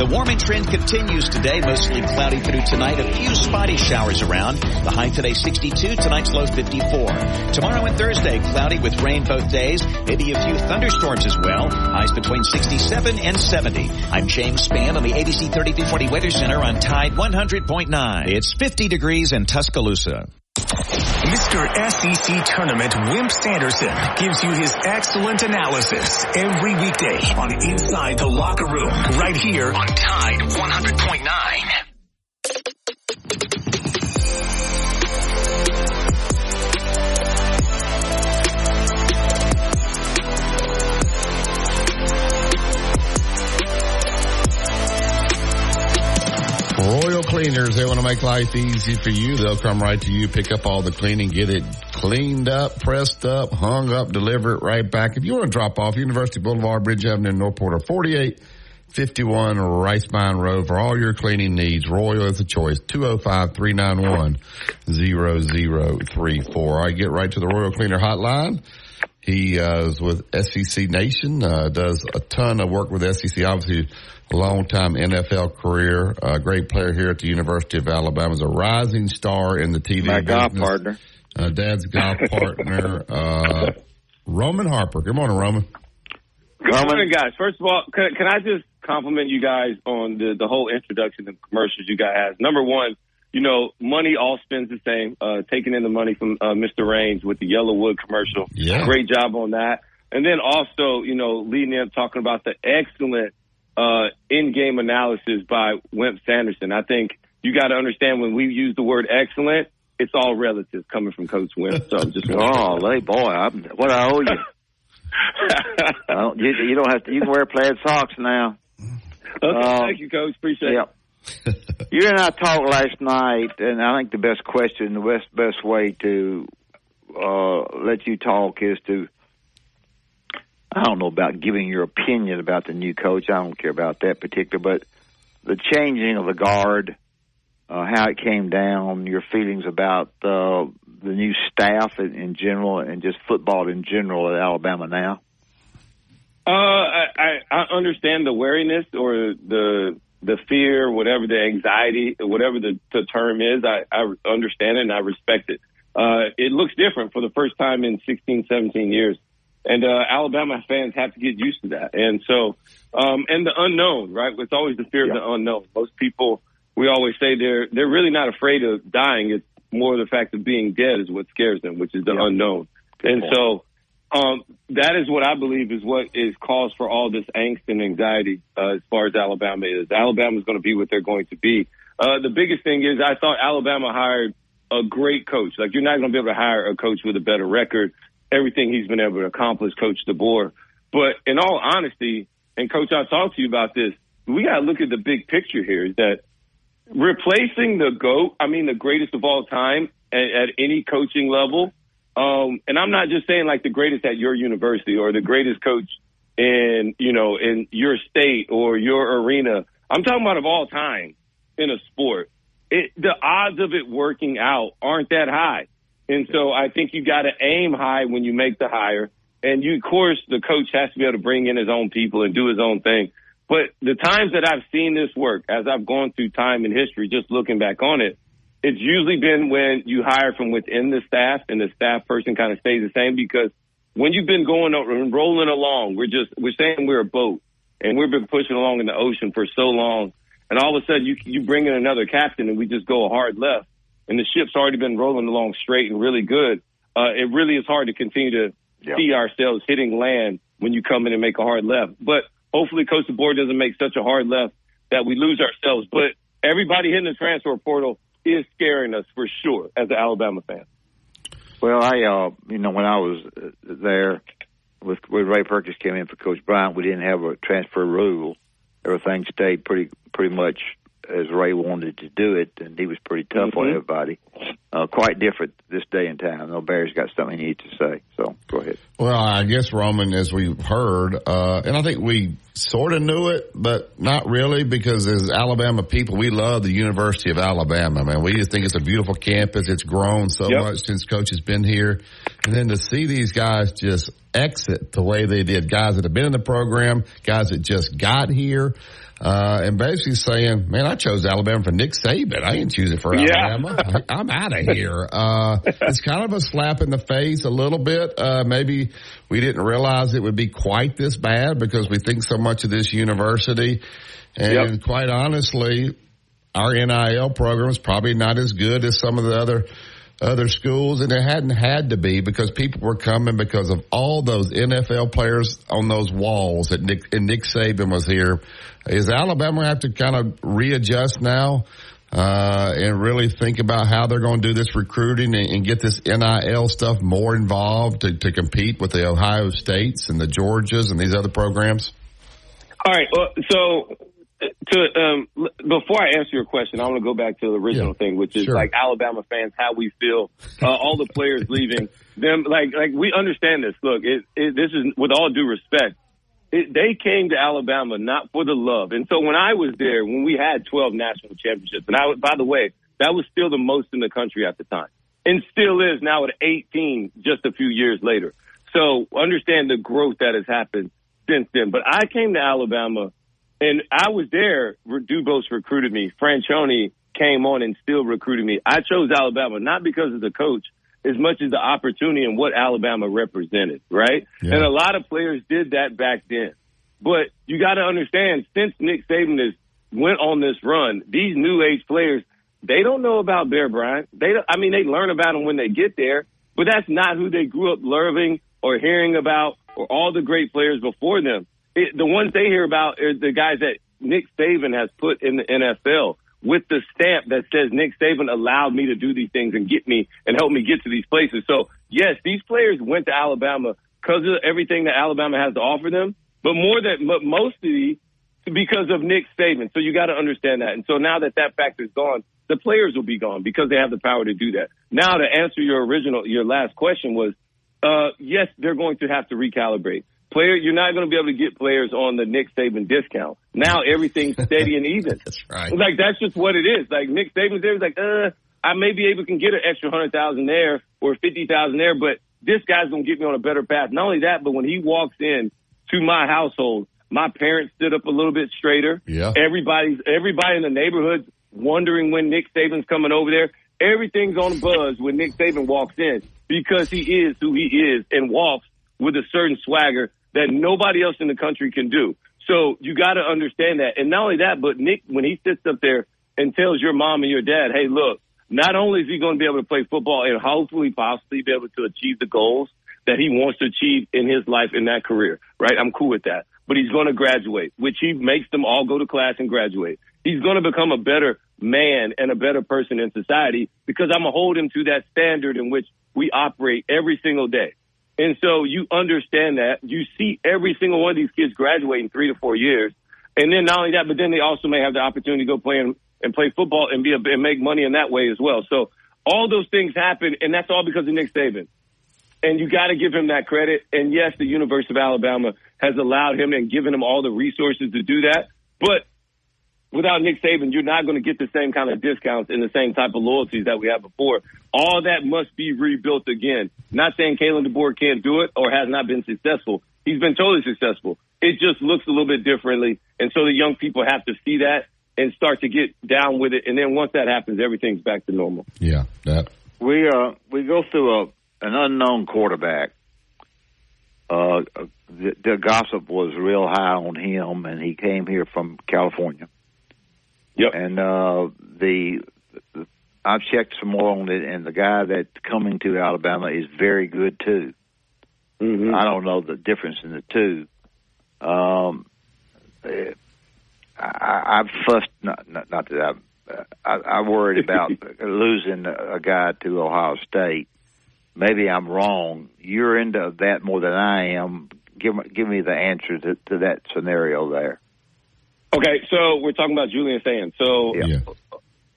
The warming trend continues today, mostly cloudy through tonight. A few spotty showers around. The high today 62, tonight's low 54. Tomorrow and Thursday, cloudy with rain both days. Maybe a few thunderstorms as well. Highs between 67 and 70. I'm James Spann on the ABC 3340 Weather Center on Tide 100.9. It's 50 degrees in Tuscaloosa. Mr. SEC Tournament Wimp Sanderson gives you his excellent analysis every weekday on Inside the Locker Room, right here on Tide 100.9. Royal Cleaners, they want to make life easy for you. They'll come right to you, pick up all the cleaning, get it cleaned up, pressed up, hung up, deliver it right back. If you want to drop off University Boulevard, Bridge Avenue, Northport, or 4851 Rice Mine Road for all your cleaning needs. Royal is the choice. 205-391-0034. I get right to the Royal Cleaner hotline. He uh, is with SEC Nation, uh, does a ton of work with SEC, obviously a long time NFL career, a great player here at the University of Alabama, is a rising star in the TV My business. golf partner. Uh, Dad's golf partner, uh, Roman Harper. Good morning, Roman. Good morning, guys. First of all, can, can I just compliment you guys on the, the whole introduction and commercials you guys have? Number one, you know, money all spends the same. Uh, taking in the money from uh, Mr. Rane's with the YellaWood commercial. Yeah. Great job on that. And then also, you know, leading up talking about the excellent uh, in-game analysis by Wimp Sanderson. I think you got to understand when we use the word excellent, it's all relative coming from Coach Wimp. So I'm just oh, lay boy, I'm, what I owe you. Don't, you, you don't have to. You can wear plaid socks now. Okay, Um, thank you, Coach. Appreciate yeah. it. You and I talked last night, and I think the best question, the best best way to uh, let you talk is to. I don't know about giving your opinion about the new coach. I don't care about that particular, but the changing of the guard, uh, how it came down, your feelings about uh, the new staff in, in general, and just football in general at Alabama now. Uh, I, I, understand the wariness or the the fear, whatever the anxiety, whatever the, the term is. I, I understand it and I respect it. Uh, it looks different for the first time in 16, 17 years. And, uh, Alabama fans have to get used to that. And so, um, and the unknown, right? It's always the fear of the unknown. Most people, we always say they're, they're really not afraid of dying. It's more the fact of being dead is what scares them, which is the unknown. and point. so, um, that is what I believe is what is cause for all this angst and anxiety uh, as far as Alabama is. Alabama is going to be what they're going to be. Uh, the biggest thing is I thought Alabama hired a great coach. Like you're not going to be able to hire a coach with a better record. Everything he's been able to accomplish, Coach DeBoer. But in all honesty, and Coach, I talked to you about this. We got to look at the big picture here. Is that replacing the goat? I mean, the greatest of all time at, at any coaching level. Um, and I'm not just saying like the greatest at your university or the greatest coach in, you know, in your state or your arena. I'm talking about of all time in a sport. It, the odds of it working out aren't that high. And so I think you got to aim high when you make the hire. And you, of course, the coach has to be able to bring in his own people and do his own thing. But the times that I've seen this work, as I've gone through time in history, just looking back on it, it's usually been when you hire from within the staff and the staff person kind of stays the same because when you've been going and rolling along, we're just, we're saying we're a boat and we've been pushing along in the ocean for so long. And all of a sudden you, you bring in another captain and we just go a hard left and the ship's already been rolling along straight and really good. Uh, it really is hard to continue to see ourselves hitting land when you come in and make a hard left. But hopefully Coach DeBoer doesn't make such a hard left that we lose ourselves. But everybody hitting the transfer portal is scaring us for sure as an Alabama fan. Well, I, uh, you know, when I was uh, there with when Ray Perkins came in for Coach Bryant, we didn't have a transfer rule. Everything stayed pretty pretty much as Ray wanted to do it, and he was pretty tough on Mhm. everybody. Uh, quite different this day and time. Know Barry's got something he needs to say, so go ahead. Well, I guess Roman, as we've heard, uh, and I think we sort of knew it, but not really because as Alabama people, we love the University of Alabama, man. We just think it's a beautiful campus. It's grown so Yep. much since coach has been here. And then to see these guys just exit the way they did, guys that have been in the program, guys that just got here, uh, and basically saying, man, I chose Alabama for Nick Saban. I didn't choose it for Yeah. Alabama. I, I'm out of here. Uh, it's kind of a slap in the face a little bit. Uh, maybe we didn't realize it would be quite this bad because we think so much of this university. And quite honestly, our NIL program is probably not as good as some of the other other schools, and it hadn't had to be because people were coming because of all those NFL players on those walls that Nick and Nick Saban was here. Is Alabama have to kind of readjust now? Uh, and really think about how they're going to do this recruiting and, and get this NIL stuff more involved to, to compete with the Ohio States and the Georgias and these other programs? All right. Well, so to um, before I answer your question, I want to go back to the original thing, which is Sure. like Alabama fans, how we feel, uh, all the players leaving them. Like, like we understand this. Look, it, it, this is with all due respect. It, they came to Alabama not for the love, and so when I was there, when we had 12 national championships, and I, by the way, that was still the most in the country at the time, and still is now at 18, just a few years later. So understand the growth that has happened since then. But I came to Alabama and I was there. Dubose recruited me. Franchione came on and still recruited me. I chose Alabama not because of the coach, as much as the opportunity and what Alabama represented, right? Yeah. And a lot of players did that back then. But you got to understand, since Nick Saban has went on this run, these new age players, they don't know about Bear Bryant. They, I mean, they learn about him when they get there, but that's not who they grew up loving or hearing about or all the great players before them. It, the ones they hear about are the guys that Nick Saban has put in the NFL with the stamp that says Nick Saban allowed me to do these things and get me and help me get to these places. So yes, these players went to Alabama because of everything that Alabama has to offer them, but more than, but mostly because of Nick Saban. So you got to understand that. And so now that that factor is gone, the players will be gone because they have the power to do that. Now to answer your original, your last question was, uh, yes, they're going to have to recalibrate. Player, you're not going to be able to get players on the Nick Saban discount. Now everything's steady and even. that's right. Like that's just what it is. Like Nick Saban's there. He's like, uh, I may be able to get an extra hundred thousand there or fifty thousand there, but this guy's gonna get me on a better path. Not only that, but when he walks in to my household, my parents stood up a little bit straighter. Yeah. Everybody's everybody in the neighborhood wondering when Nick Saban's coming over there. Everything's on buzz when Nick Saban walks in because he is who he is and walks with a certain swagger that nobody else in the country can do. So you got to understand that. And not only that, but Nick, when he sits up there and tells your mom and your dad, hey, look, not only is he going to be able to play football and hopefully possibly be able to achieve the goals that he wants to achieve in his life in that career, right? I'm cool with that. But he's going to graduate, which he makes them all go to class and graduate. He's going to become a better man and a better person in society because I'm going to hold him to that standard in which we operate every single day. And so you understand that. You see every single one of these kids graduate in three to four years. And then not only that, but then they also may have the opportunity to go play and, and play football and be a, and make money in that way as well. So all those things happen, and that's all because of Nick Saban. And you got to give him that credit. And yes, the University of Alabama has allowed him and given him all the resources to do that. But without Nick Saban, you're not going to get the same kind of discounts and the same type of loyalties that we had before. All that must be rebuilt again. Not saying Kalen DeBoer can't do it or has not been successful. He's been totally successful. It just looks a little bit differently. And so the young people have to see that and start to get down with it. And then once that happens, everything's back to normal. Yeah, that. We uh we go through a an unknown quarterback. Uh, the, the gossip was real high on him, and he came here from California. Yep. And uh, the I've checked some more on it, and the guy that's coming to Alabama is very good too. Mm-hmm. I don't know the difference in the two. Um, I, I've fussed not not, not that I've, uh, I, I worried about losing a guy to Ohio State. Maybe I'm wrong. You're into that more than I am. Give give me the answer to, to that scenario there. Okay, so we're talking about Julian Sayin. So Yeah.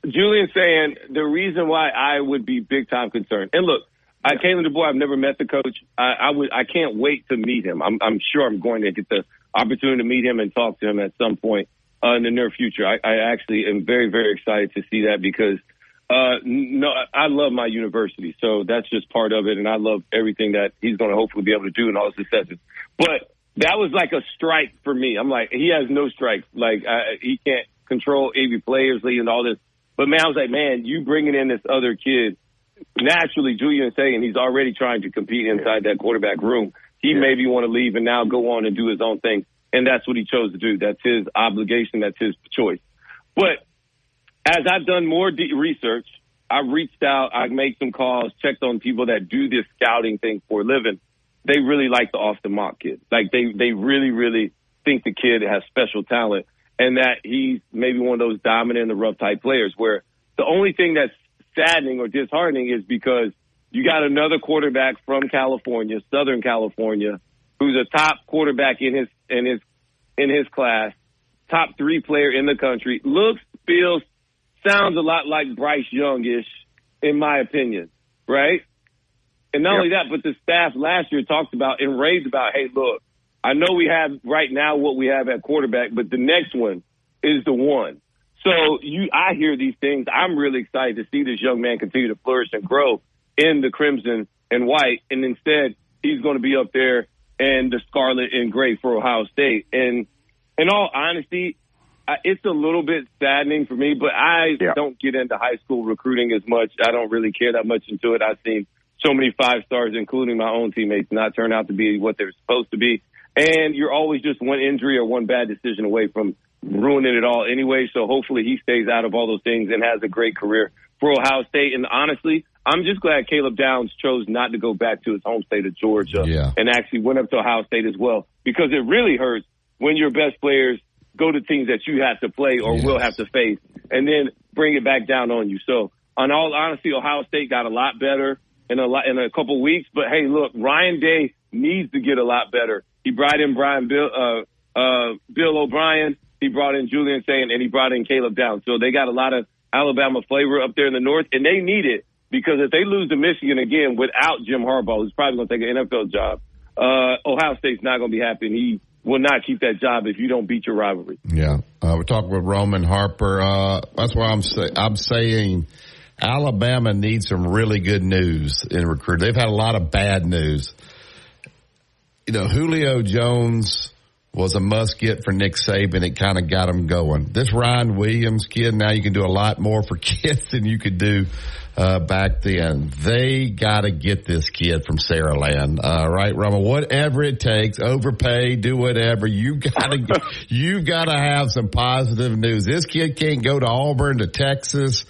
Julian Sayin, the reason why I would be big time concerned, and look, I Kalen DeBoer, I've never met the coach. I, I would, I can't wait to meet him. I'm, I'm sure I'm going to get the opportunity to meet him and talk to him at some point uh, in the near future. I, I actually am very, very excited to see that because uh, no, I love my university, so that's just part of it, and I love everything that he's going to hopefully be able to do and all his successes. But that was like a strike for me. I'm like, he has no strike. Like I, he can't control AV players and all this. But man, I was like, man, you bringing in this other kid. Naturally, Julian Sayin he's already trying to compete inside that quarterback room. He maybe want to leave and now go on and do his own thing, and that's what he chose to do. That's his obligation. That's his choice. But as I've done more de- research, I've reached out, I've made some calls, checked on people that do this scouting thing for a living. They really like the Austin Mack kid. Like they, they really, really think the kid has special talent and that he's maybe one of those dominant in the rough type players where the only thing that's saddening or disheartening is because you got another quarterback from California, Southern California, who's a top quarterback in his, in his, in his class, top three player in the country, looks, feels, sounds a lot like Bryce Youngish, in my opinion, right? And not only that, but the staff last year talked about and raved about, hey, look, I know we have right now what we have at quarterback, but the next one is the one. So you, I hear these things. I'm really excited to see this young man continue to flourish and grow in the crimson and white. And instead, he's going to be up there in the scarlet and gray for Ohio State. And in all honesty, it's a little bit saddening for me, but I don't get into high school recruiting as much. I don't really care that much into it. I've seen so many five stars, including my own teammates, not turn out to be what they're supposed to be. And you're always just one injury or one bad decision away from ruining it all anyway. So hopefully he stays out of all those things and has a great career for Ohio State. And honestly, I'm just glad Caleb Downs chose not to go back to his home state of Georgia Yeah. and actually went up to Ohio State as well because it really hurts when your best players go to teams that you have to play or will have to face and then bring it back down on you. So on all honesty, Ohio State got a lot better in a lot, in a couple weeks. But hey, look, Ryan Day needs to get a lot better. He brought in Brian Bill, uh, uh, Bill O'Brien. He brought in Julian Sayin and he brought in Caleb Down. So they got a lot of Alabama flavor up there in the north and they need it because if they lose to Michigan again without Jim Harbaugh, who's probably going to take an NFL job, uh, Ohio State's not going to be happy and he will not keep that job if you don't beat your rivalry. Yeah, uh, we're talking with Roman Harper. Uh, that's why I'm say, I'm saying Alabama needs some really good news in recruit. They've had a lot of bad news. You know, Julio Jones was a must get for Nick Saban. It kind of got him going. This Ryan Williams kid, now you can do a lot more for kids than you could do uh, back then. They got to get this kid from Saraland, uh, right, Roma? Whatever it takes, overpay, do whatever. You got to, you got to have some positive news. This kid can't go to Auburn, to Texas.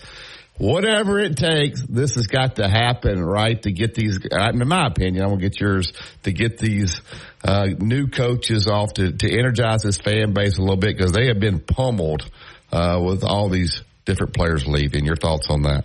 Whatever it takes, this has got to happen, right? To get these, in my opinion, I'm gonna get yours to get these uh, new coaches off to, to energize this fan base a little bit because they have been pummeled uh, with all these different players leaving. Your thoughts on that?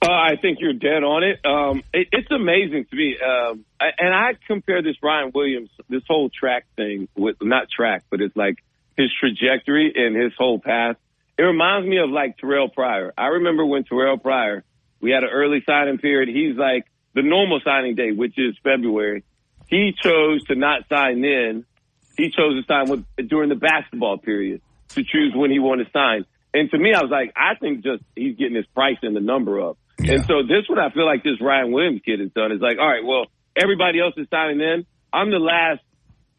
Uh, I think you're dead on it. Um, it it's amazing to me, um, and I compare this Ryan Williams, this whole track thing with not track, but it's like his trajectory and his whole path. It reminds me of like Terrell Pryor. I remember when Terrell Pryor, we had an early signing period. He's like the normal signing day, which is February. He chose to not sign then. He chose to sign with, during the basketball period to choose when he wanted to sign. And to me, I was like, I think just he's getting his price and the number up. And so this what I feel like this Ryan Williams kid has done is like, all right, well, everybody else is signing in. I'm the last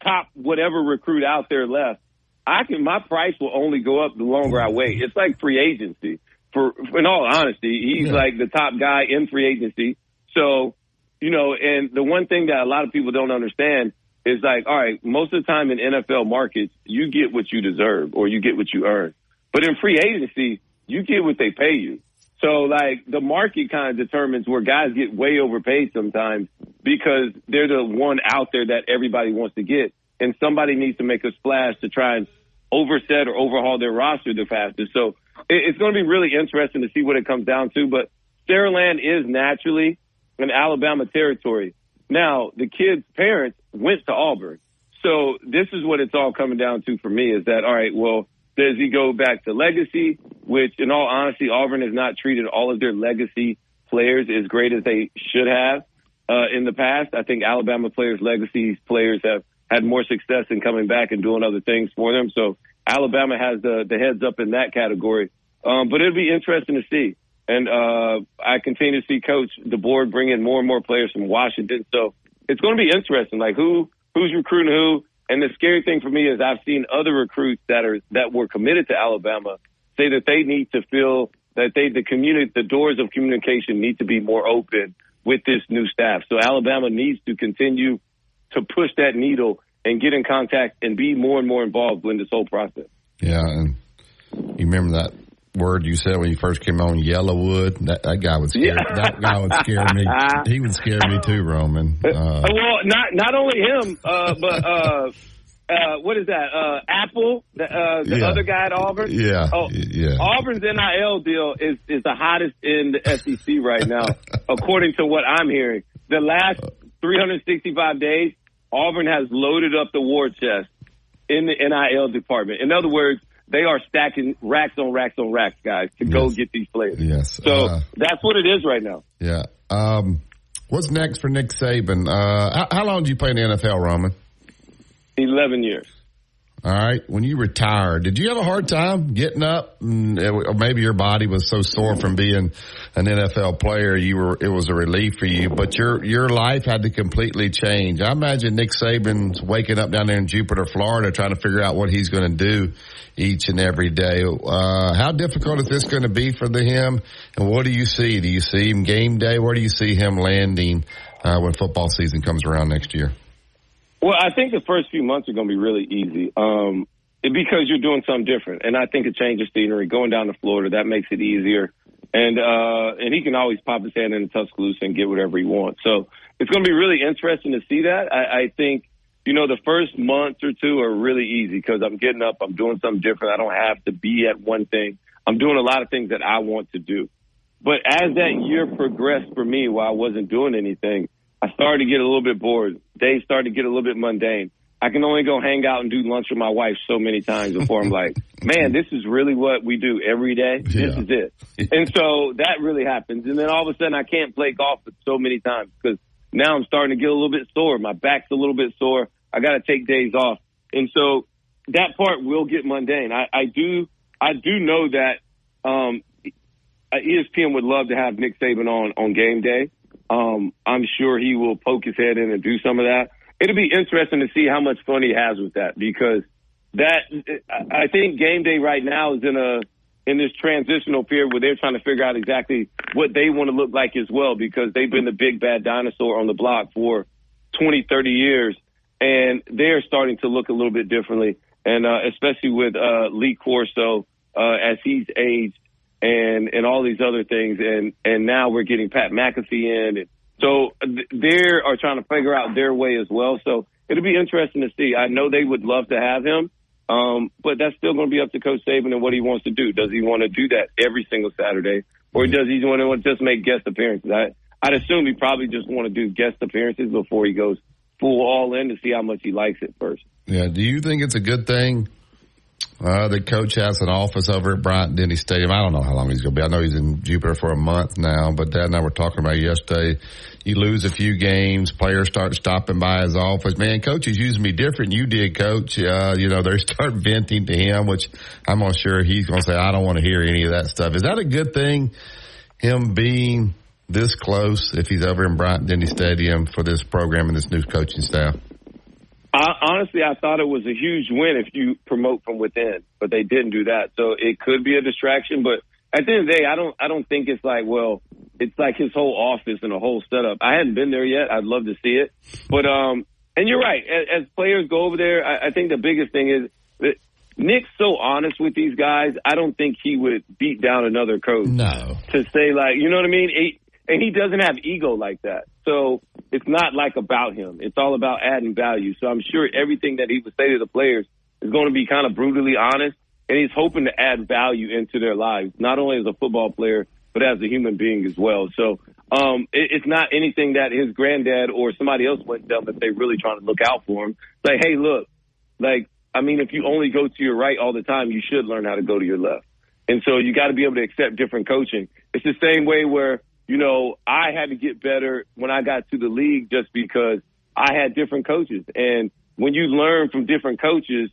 top whatever recruit out there left. I can my price will only go up the longer I wait. It's like free agency. For in all honesty, he's like the top guy in free agency. So, you know, and the one thing that a lot of people don't understand is like, all right, most of the time in NFL markets, you get what you deserve or you get what you earn. But in free agency, you get what they pay you. So like the market kind of determines where guys get way overpaid sometimes because they're the one out there that everybody wants to get. And somebody needs to make a splash to try and overset or overhaul their roster the fastest. So it, it's going to be really interesting to see what it comes down to. But Saraland is naturally an Alabama territory. Now, the kid's parents went to Auburn. So this is what it's all coming down to for me is that, all right, well, does he go back to legacy, which in all honesty, Auburn has not treated all of their legacy players as great as they should have uh, in the past. I think Alabama players, legacy players have had more success in coming back and doing other things for them. So Alabama has the, the heads up in that category. Um, but it'll be interesting to see. And uh, I continue to see Coach DeBoer bring in more and more players from Washington. So it's going to be interesting, like who who's recruiting who. And the scary thing for me is I've seen other recruits that are that were committed to Alabama say that they need to feel that they the community the doors of communication need to be more open with this new staff. So Alabama needs to continue to push that needle and get in contact and be more and more involved in this whole process. Yeah, and you remember that word you said when you first came on, YellaWood? That, that guy would scare Yeah. that guy would scare me. He would scare me too, Roman. Uh, Uh, well, not not only him, uh, but uh, uh, what is that? Uh, Apple, the, uh, the Yeah. other guy at Auburn. Yeah, Oh, yeah. Auburn's NIL deal is is the hottest in the SEC right now, according to what I'm hearing. The last 365 days, Auburn has loaded up the war chest in the NIL department. In other words, they are stacking racks on racks on racks, guys, to go get these players. Yes. So Uh, that's what it is right now. yeah. Um, what's next for Nick Saban? Uh, how, how long did you play in the NFL, Roman? 11 years. All right. When you retired, did you have a hard time getting up? Or maybe your body was so sore from being an NFL player, you were it was a relief for you. But your your life had to completely change. I imagine Nick Saban's waking up down there in Jupiter, Florida, trying to figure out what he's going to do each and every day. Uh, how difficult is this going to be for the him? And what do you see? Do you see him game day? Where do you see him landing uh, when football season comes around next year? Well, I think the first few months are going to be really easy. Um, because you're doing something different. And I think a change of scenery, going down to Florida, that makes it easier. And uh, and he can always pop his hand in the Tuscaloosa and get whatever he wants. So it's going to be really interesting to see that. I, I think you know the first month or two are really easy because I'm getting up, I'm doing something different. I don't have to be at one thing. I'm doing a lot of things that I want to do. But as that year progressed for me, while I wasn't doing anything, I started to get a little bit bored. Days started to get a little bit mundane. I can only go hang out and do lunch with my wife so many times before I'm like, man, this is really what we do every day. This Yeah. is it. And so that really happens. And then all of a sudden I can't play golf so many times because now I'm starting to get a little bit sore. My back's a little bit sore. I got to take days off. And so that part will get mundane. I, I do, I do know that, um, ESPN would love to have Nick Saban on, on game day. Um, I'm sure he will poke his head in and do some of that. It'll be interesting to see how much fun he has with that because that I think game day right now is in a in this transitional period where they're trying to figure out exactly what they want to look like as well because they've been the big bad dinosaur on the block for 20, 30 years and they're starting to look a little bit differently and uh, especially with uh, Lee Corso uh, as he's aged and and all these other things and and now we're getting Pat McAfee in and so th- they are trying to figure out their way as well. So it'll be interesting to see. I know they would love to have him, um, but that's still going to be up to Coach Saban and what he wants to do. Does he want to do that every single Saturday, or does he want to just make guest appearances? I, I'd assume he probably just want to do guest appearances before he goes full all in to see how much he likes it first. Yeah. Do you think it's a good thing uh, the coach has an office over at Bryant Denny Stadium? I don't know how long he's going to be. I know he's in Jupiter for a month now, but Dad and I were talking about yesterday. You lose a few games, players start stopping by his office. Man, coaches used using me different. You did, coach. Uh, you know, they start venting to him, which I'm not sure he's going to say, I don't want to hear any of that stuff. Is that a good thing? Him being this close if he's over in Bryant Denny Stadium for this program and this new coaching staff? I, honestly, I thought it was a huge win if you promote from within, but they didn't do that. So it could be a distraction. But at the end of the day, I don't, I don't think it's like, well, it's like his whole office and a whole setup. I hadn't been there yet. I'd love to see it. But, um, and you're right. As, as players go over there, I, I think the biggest thing is that Nick's so honest with these guys. I don't think he would beat down another coach. No. To say like, you know what I mean? And he doesn't have ego like that. So it's not like about him. It's all about adding value. So I'm sure everything that he would say to the players is going to be kind of brutally honest. And he's hoping to add value into their lives, not only as a football player, but as a human being as well. So um, it, it's not anything that his granddad or somebody else went done that they're really trying to look out for him. Like, hey, look, like, I mean, if you only go to your right all the time, you should learn how to go to your left. And so you got to be able to accept different coaching. It's the same way where, you know, I had to get better when I got to the league just because I had different coaches. And when you learn from different coaches,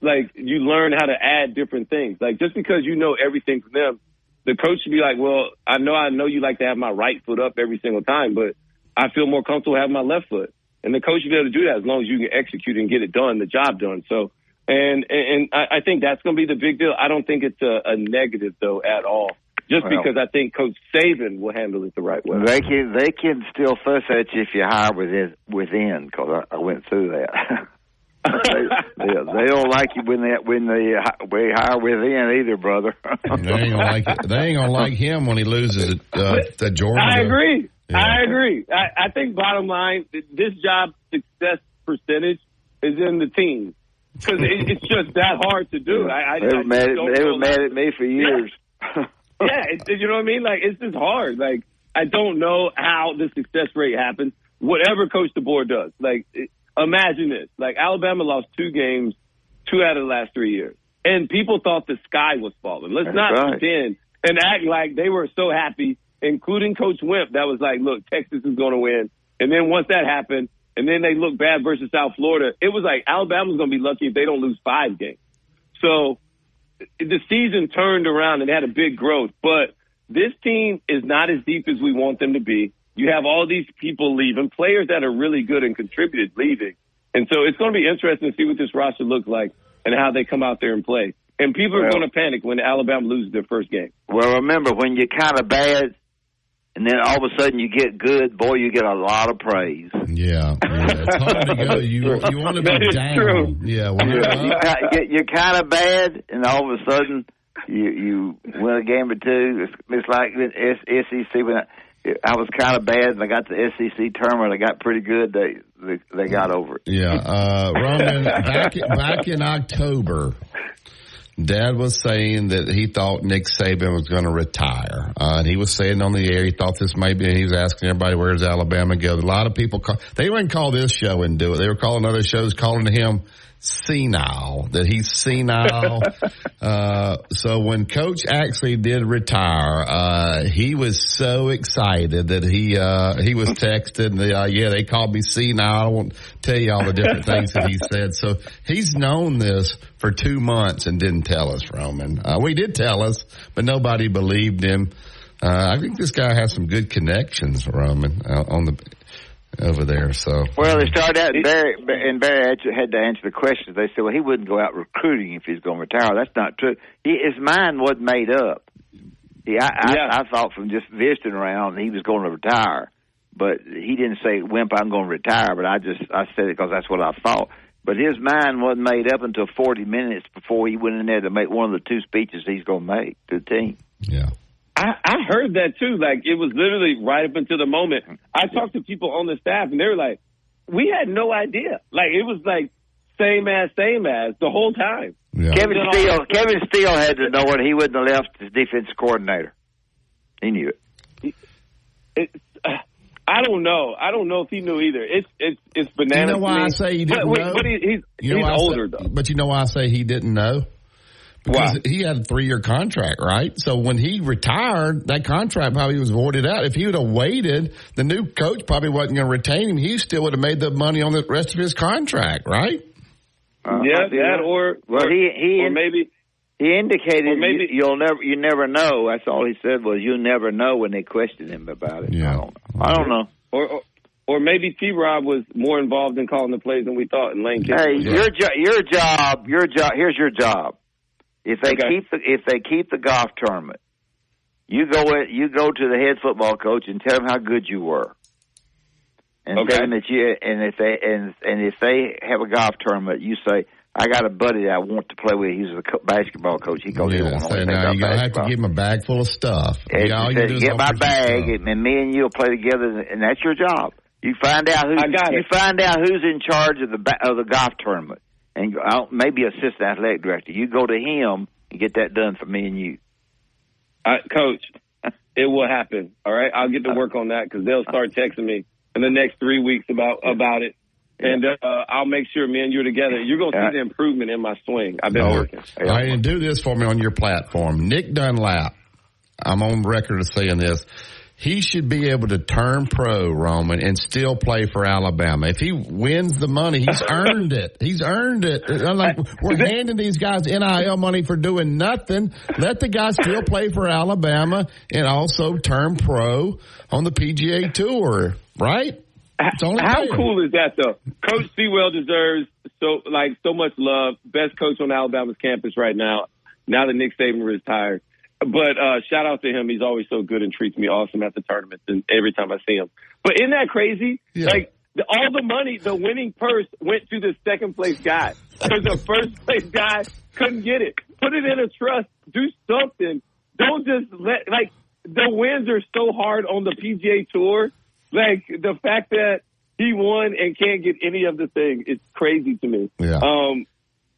like you learn how to add different things. Like just because you know everything from them, the coach should be like, well, I know, I know you like to have my right foot up every single time, but I feel more comfortable having my left foot. And the coach should be able to do that as long as you can execute and get it done, the job done. So, and, and, and I, I think that's going to be the big deal. I don't think it's a, a negative though at all. Just Well- because I think Coach Saban will handle it the right way. They can they can still fuss at you if you hire within within because I, I went through that. they, they, they don't like you when they when they hi- we hire within either, brother. They ain't gonna like it. They ain't gonna like him when he loses it uh, to Georgia. I agree. Yeah. I agree. I, I think bottom line, this job success percentage is in the team because it, it's just that hard to do. I, I, they were just mad. At, don't they were mad at me for years. yeah, it, you know what I mean? Like it's just hard. Like I don't know how the success rate happens. Whatever coach DeBoer does, like imagine this: like Alabama lost two games, two out of the last three years, and people thought the sky was falling. Let's That's not right. pretend and act like they were so happy, including Coach Wimp. That was like, look, Texas is going to win, and then once that happened, and then they looked bad versus South Florida. It was like Alabama's going to be lucky if they don't lose five games. So the season turned around and had a big growth, but this team is not as deep as we want them to be. You have all these people leaving, players that are really good and contributed leaving. And so it's going to be interesting to see what this roster looks like and how they come out there and play. And people are Well- going to panic when Alabama loses their first game. Well, remember when you're kind of bad, and then all of a sudden you get good, boy, you get a lot of praise. Yeah, yeah. it's hard to go. You you want to be That is down. true. Yeah, you're you, up, ki- you're kind of bad, and all of a sudden you you win a game or two. It's, it's like the S- SEC when I, I was kind of bad, and I got the SEC tournament. I got pretty good. They they, they got over it. Yeah, uh, Roman, back back in October, Dad was saying that he thought Nick Saban was going to retire, uh, and he was saying on the air he thought this may be. He was asking everybody where's Alabama go. A lot of people call. They wouldn't call this show and do it. They were calling other shows, calling to him senile. That he's senile. uh, so when Coach actually did retire, uh, he was so excited that he uh, he was texted. And uh, yeah, they called me senile. I won't tell you all the different things that he said. So he's known this for two months and didn't tell us, Roman. Uh, we did tell us, but nobody believed him. Uh, I think this guy has some good connections, Roman, uh, on the over there. So Well, they started out, and Barry, and Barry had to- answer the questions. They said, well, he wouldn't go out recruiting if he's going to retire. That's not true. He, his mind wasn't made up. He, I, I, I thought from just visiting around he was going to retire, but he didn't say, "Wimp, I'm going to retire." But I just I said it because that's what I thought. But his mind wasn't made up until 40 minutes before he went in there to make one of the two speeches he's going to make to the team. I, I heard that too. Like it was literally right up until the moment. I talked to people on the staff, and they were like, "We had no idea. Like it was like same as same as the whole time." Kevin Then Steele, Kevin Steele had to know it. He wouldn't have left as defense coordinator. He knew it. It, uh, I don't know. I don't know if he knew either. It's it's it's you bananas. know why to me. I say he didn't but, know? But he, he's You know he's older say, though. But you know why I say he didn't know? Because he had a three year contract, right? So when he retired, that contract probably was voided out. If he would have waited, the new coach probably wasn't going to retain him. He still would have made the money on the rest of his contract, right? Uh, yeah, that or Well, or, he he or maybe he indicated maybe- you, will never you never know. That's all he said was you never know when they questioned him about it. Yeah. I don't, I don't know. or or, or maybe T. Rob was more involved in calling the plays than we thought. In Lane Kiffin. Hey, your jo- your job, your job. Here's your job. If they Okay. keep the if they keep the golf tournament, you go in, you go to the head football coach and tell him how good you were, and Okay. tell them that you and if they and and if they have a golf tournament, you say. I got a buddy that I want to play with. He's a co- basketball coach. He goes, Yeah, anything now you're to have to give him a bag full of stuff. And Yeah, all you do is get my bag, stuff. and me and you'll play together, and that's your job. You find out who you it. find out who's in charge of the ba- of the golf tournament, and go out, maybe assistant athletic director. You go to him and get that done for me and you. I, Coach, it will happen. All right, I'll get to work on that because they'll start texting me in the next three weeks about about it, and uh, I'll make sure me and you are together. You're gonna Yeah. see the improvement in my swing. I've been Oh, working. All right, and do this for me on your platform. Nick Dunlap, I'm on record of saying this. He should be able to turn pro, Roman, and still play for Alabama. If he wins the money, he's earned it. He's earned it. I'm like, we're handing these guys NIL money for doing nothing. Let the guy still play for Alabama and also turn pro on the PGA Tour, right? How cool is that though? Coach Seawell deserves so like so much love. Best coach on Alabama's campus right now. Now that Nick Saban retired. But uh shout out to him. He's always so good and treats me awesome at the tournaments and every time I see him. But isn't that crazy? Yeah. Like the, all the money, the winning purse went to the second place guy because the first place guy couldn't get it. Put it in a trust. Do something. Don't just let like the wins are so hard on the PGA Tour. Like the fact that he won and can't get any of the thing is crazy to me. Yeah. Um,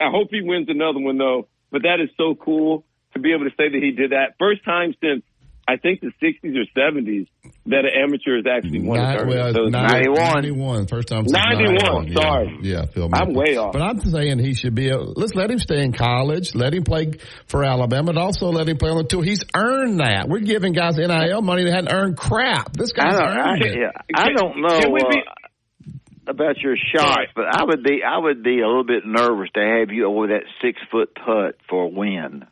I hope he wins another one though. But that is so cool to be able to say that he did that. First time since I think the 60s or 70s that an amateur has actually won a Nine- tournament. well, So it's 91. 91. First time since 91, 91. sorry. Yeah, yeah Phil I'm Mickelson. way off. But I'm saying he should be. A, let's let him stay in college. Let him play for Alabama, but also let him play on the tour. He's earned that. We're giving guys NIL money that hadn't earned crap. This I guy's don't, I, it. yeah, I don't know Can we be- uh, about your shots, but I would be I would be a little bit nervous to have you over that six foot putt for a win.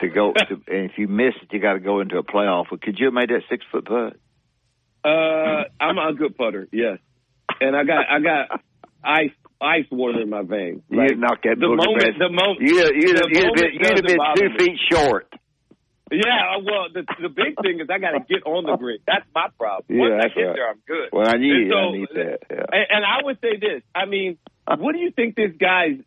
To go, to, and if you miss it, you got to go into a playoff. But could you have made that six foot putt? Uh, I'm a good putter, yes. And I got I got ice ice water in my veins. You'd knock that the moment the moment You'd, you'd, the you'd, have moment been, you'd have been two me. feet short. Yeah, well, the the big thing is I got to get on the grid. That's my problem. Yeah, Once I that's get right. there, I'm good. Well, I need, so- I need that. Yeah. And, and I would say this. I mean, what do you think this guy's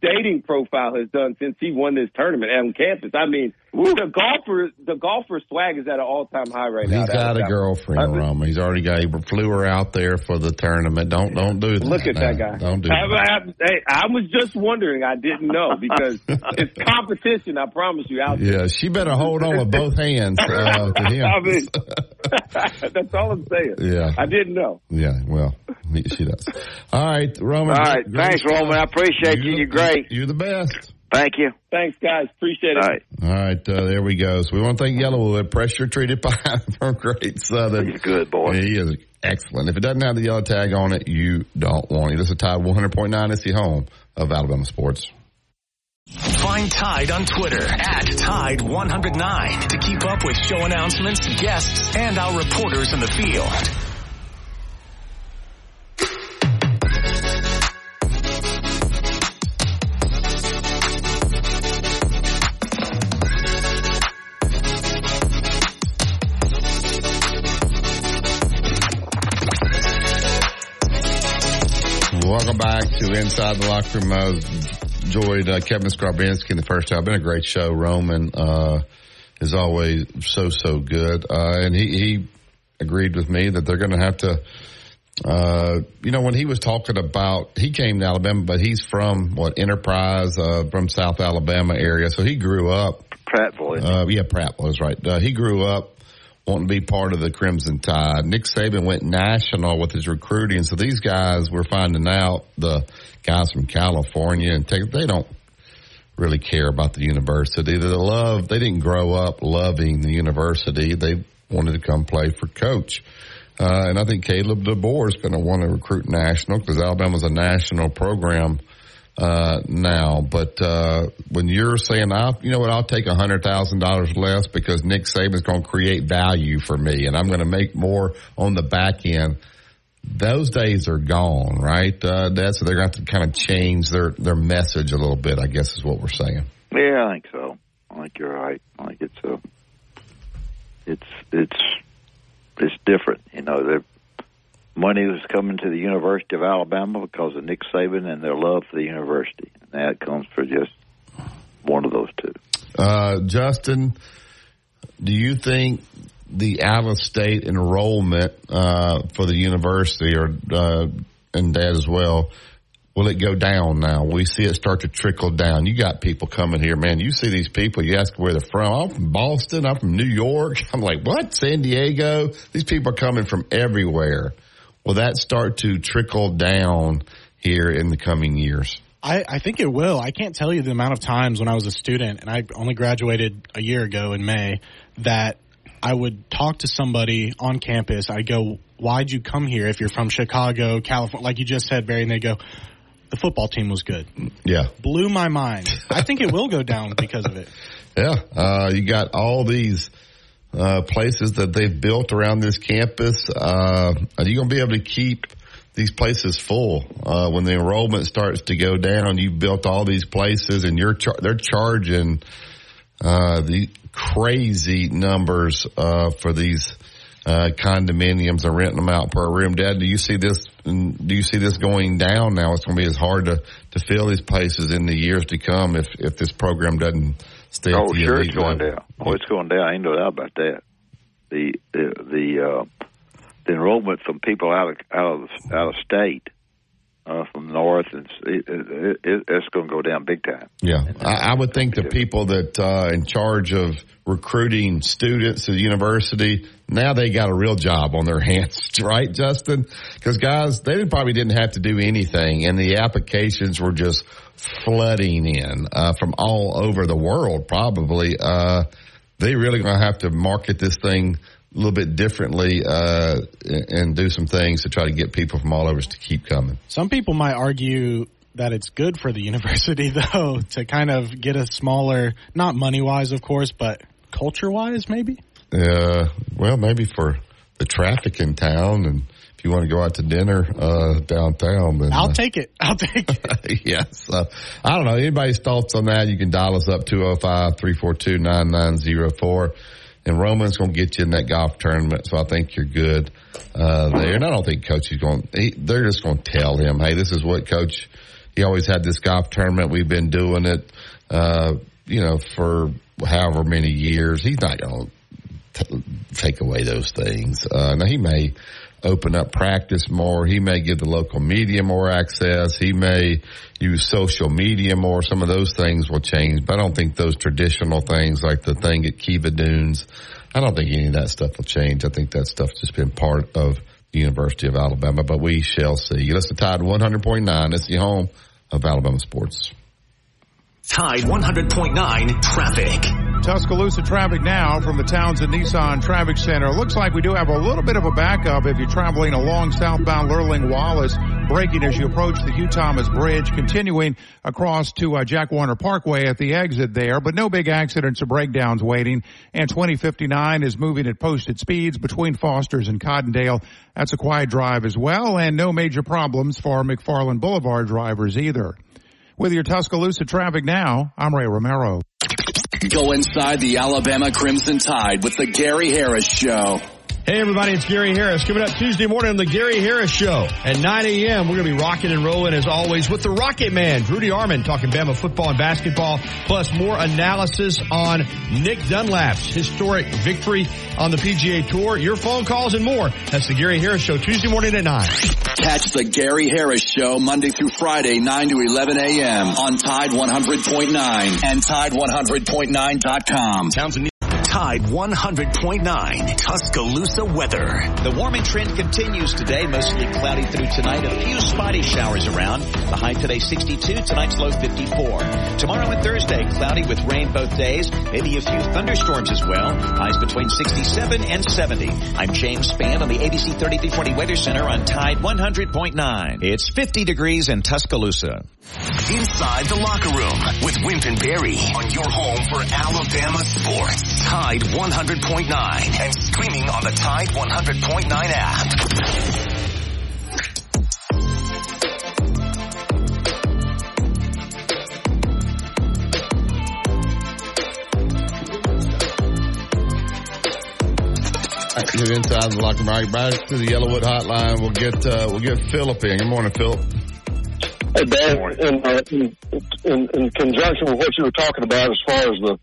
dating profile has done since he won this tournament on campus? I mean, the golfer, the golfer swag is at an all time high right now. He's got a girlfriend, Roma. He's already got. He flew her out there for the tournament. Don't don't do that. Look at that guy. Don't do I, that. I, hey, I was just wondering. I didn't know because it's competition. I promise you. Out there. Yeah, she better hold on with both hands uh, to him. I mean, that's all I'm saying. Yeah. I didn't know. Yeah, well, she does. All right, Roman. All right. Thanks, stuff. Roman. I appreciate you. the- You're great. You're the best. Thank you. Thanks, guys. Appreciate it. All right. All right, uh, there we go. So we want to thank YellaWood, pressure treated pine from Great Southern. He's a good, boy. He is excellent. If it doesn't have the yellow tag on it, you don't want it. This is Tide 100.9. It's the home of Alabama sports. Find Tide on Twitter at Tide109 to keep up with show announcements, guests, and our reporters in the field. Back to Inside the Locker Room. I enjoyed uh, Kevin Scarbinsky in the first half. Been a great show. Roman uh, is always so so good, uh, and he, he agreed with me that they're going to have to. Uh, you know, when he was talking about, he came to Alabama, but he's from what Enterprise, uh, from South Alabama area, so he grew up. Prattville. Uh, yeah, Pratt was right. Uh, he grew up wanting to be part of the Crimson Tide. Nick Saban went national with his recruiting, so these guys we're finding out the guys from California and Texas, they don't really care about the university. They love. They didn't grow up loving the university. They wanted to come play for coach. Uh, and I think Kalen DeBoer is going to want to recruit national because Alabama's a national program uh, now. But uh, when you're saying, I'll, you know what, I'll take hundred thousand dollars less because Nick Saban's going to create value for me, and I'm going to make more on the back end. Those days are gone, right? Uh, so they're going to have to kind of change their their message a little bit. I guess is what we're saying. Yeah, I think so. I think you're right. I think it's a, it's it's it's different. You know, the money was coming to the University of Alabama because of Nick Saban and their love for the university, that comes for just one of those two. Uh, Justin, do you think the out of state enrollment uh, for the university or uh, and Dad as well will it go down now? We see it start to trickle down. You got people coming here, man. You see these people. You ask where they're from. I'm from Boston. I'm from New York. I'm like, what? San Diego. These people are coming from everywhere. Will that start to trickle down here in the coming years? I, I think it will. I can't tell you the amount of times when I was a student, and I only graduated a year ago in May, that I would talk to somebody on campus. I'd go, "Why'd you come here? If you're from Chicago, California, like you just said, Barry," and they go, "The football team was good." Yeah. Blew my mind. I think it will go down because of it. Yeah, uh, you got all these uh, places that they've built around this campus. Uh, are you going to be able to keep these places full uh, when the enrollment starts to go down? You've built all these places, and you're char- they're charging uh, the crazy numbers uh, for these. Uh, condominiums and renting them out per room. Dad, do you see this? Do you see this going down now? It's going to be as hard to, to fill these places in the years to come if if this program doesn't stay. Oh, sure, it's going level. down. Oh, it's going down. I ain't no doubt about that. The the the, uh, the enrollment from people out of out of out of state, uh, from north, and it, it, it, it's going to go down big time. Yeah, I, I would think the people that uh, in charge of recruiting students to the university now they got a real job on their hands, right, Justin? Because guys, they probably didn't have to do anything, and the applications were just flooding in uh, from all over the world. Probably, uh, they really going to have to market this thing a little bit differently uh, and do some things to try to get people from all over to keep coming. Some people might argue that it's good for the university, though, to kind of get a smaller, not money wise, of course, but culture wise, maybe. Uh, well, maybe for the traffic in town and if you want to go out to dinner uh, downtown, then I'll uh, take it. I'll take it. yes. Uh, I don't know. Anybody's thoughts on that? You can dial us up 205-342-9904. And Roman's going to get you in that golf tournament, so I think you're good uh, there. And I don't think coach is going. He, they're just going to tell him, "Hey, this is what coach." He always had this golf tournament. We've been doing it, uh, you know, for however many years. He's not going to take away those things. Uh, now he may open up practice more. He may give the local media more access. He may use social media more. Some of those things will change, but I don't think those traditional things like the thing at Kiva Dunes, I don't think any of that stuff will change. I think that stuff's just been part of the University of Alabama, but we shall see. You listen to Tide 100.9. It's the home of Alabama sports. Tide 100.9 traffic. Tuscaloosa traffic now from the Townsend Nissan Traffic Center. Looks like we do have a little bit of a backup if you're traveling along southbound Lurleen Wallace, braking as you approach the Hugh Thomas Bridge, continuing across to uh, Jack Warner Parkway at the exit there, but no big accidents or breakdowns waiting. And 2059 is moving at posted speeds between Foster's and Cottondale. That's a quiet drive as well, and no major problems for McFarland Boulevard drivers either. With your Tuscaloosa traffic now, I'm Ray Romero. Go inside the Alabama Crimson Tide with the Gary Harris Show. Hey everybody, it's Gary Harris. Coming up Tuesday morning on the Gary Harris Show at 9 a.m. We're going to be rocking and rolling as always with the Rocket Man, Rudy Armand, talking Bama football and basketball, plus more analysis on Nick Dunlap's historic victory on the PGA Tour. Your phone calls and more. That's the Gary Harris Show Tuesday morning at 9. Catch the Gary Harris Show Monday through Friday, 9 to 11 a.m. on Tide 100.9 and Tide100.9.com. Townsend. Tide 100.9 Tuscaloosa weather. The warming trend continues today, mostly cloudy through tonight. A few spotty showers around. The high today 62, tonight's low 54. Tomorrow and Thursday, cloudy with rain both days. Maybe a few thunderstorms as well. Highs between 67 and 70. I'm James Spann on the ABC 3340 Weather Center on Tide 100.9. It's 50 degrees in Tuscaloosa. Inside the locker room with Wimp and Barry on your home for Alabama sports. Tide 100.9 and streaming on the Tide 100.9 app. Get inside the locker room. Right back to the YellaWood Hotline. We'll get uh, we'll get Philip in. Good morning, Philip. Hey, Dan, in, uh, in, in, in conjunction with what you were talking about as far as the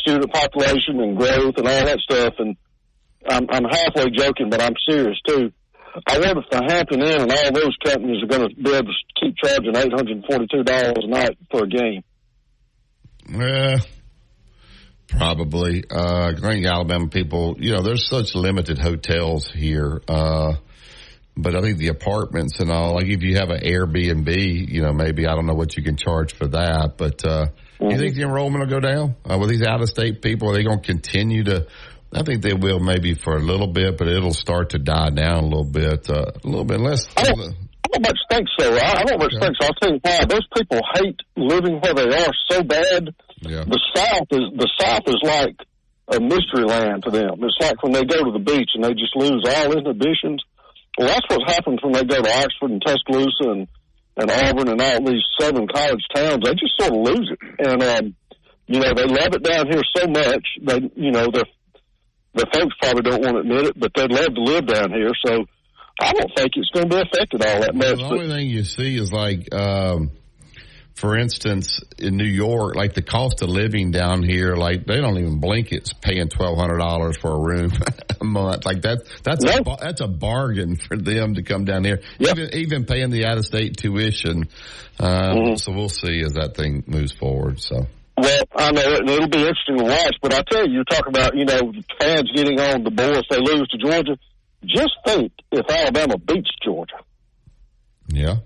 student population and growth and all that stuff, and I'm, I'm halfway joking, but I'm serious too. I wonder if the Hampton Inn and all those companies are going to be able to keep charging $842 a night for a game. Yeah, probably. Uh, I Alabama people, you know, there's such limited hotels here. Uh, but I think the apartments and all, like if you have an Airbnb, you know, maybe I don't know what you can charge for that, but, uh, you think the enrollment will go down uh, with these out of state people? Are they going to continue to? I think they will maybe for a little bit, but it'll start to die down a little bit, uh, a little bit less. I don't, I don't much think so. I, I don't much think so. I'll tell you why. Those people hate living where they are so bad. Yeah. The South is the South is like a mystery land to them. It's like when they go to the beach and they just lose all inhibitions. Well, that's what happens when they go to Oxford and Tuscaloosa and and Auburn and all these southern college towns, they just sort of lose it. And, um, you know, they love it down here so much. They, you know, the, the folks probably don't want to admit it, but they'd love to live down here. So I don't think it's going to be affected all that much. the only thing you see is like, um, for instance, in New York, like the cost of living down here, like they don't even blink. It's paying twelve hundred dollars for a room a month. Like that, that's a, that's a bargain for them to come down here. Even even paying the out of state tuition. Um, Mm-hmm. So we'll see as that thing moves forward. So Well, I know it, it'll be interesting to watch, but I tell you, you talk about, you know, fans getting on the board if they lose to Georgia. Just think if Alabama beats Georgia. yeah,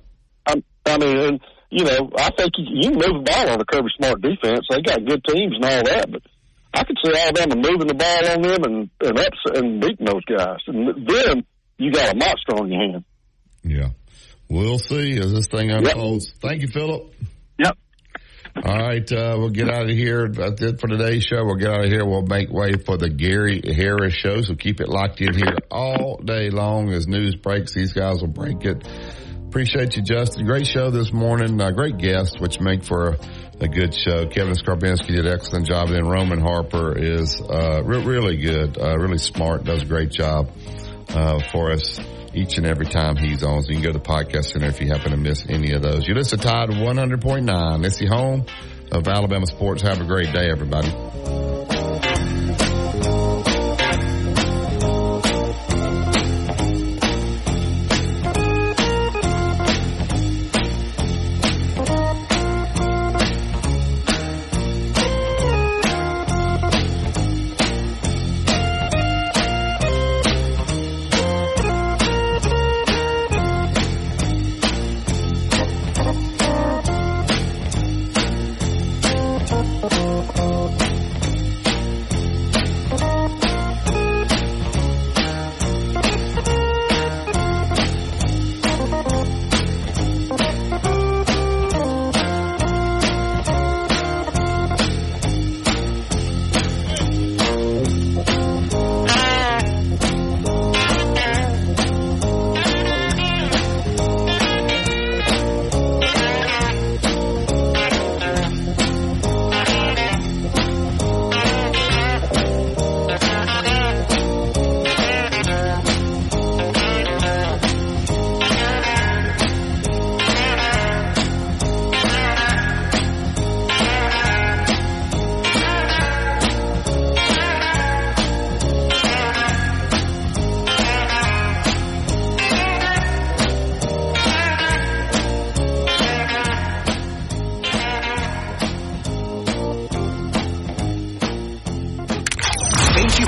I, I mean, and, you know, I think you, you can move the ball on a Kirby Smart defense. They got good teams and all that, but I could see Alabama moving the ball on them and and, ups, and beating those guys. And then you got a monster on your hand. yeah. We'll see as this thing unfolds. Thank you, Philip. Yep. All right, uh, we'll get out of here. That's it for today's show. We'll get out of here. We'll make way for the Gary Harris show. So keep it locked in here all day long as news breaks. These guys will break it. Appreciate you, Justin. Great show this morning. Uh, great guests, which make for a, a good show. Kevin Scarbinsky did an excellent job. And then Roman Harper is uh, re- really good, uh, really smart, does a great job uh, for us each and every time he's on. So you can go to the podcast center if you happen to miss any of those. You listen to Tide 100.9. It's the home of Alabama sports. Have a great day, everybody.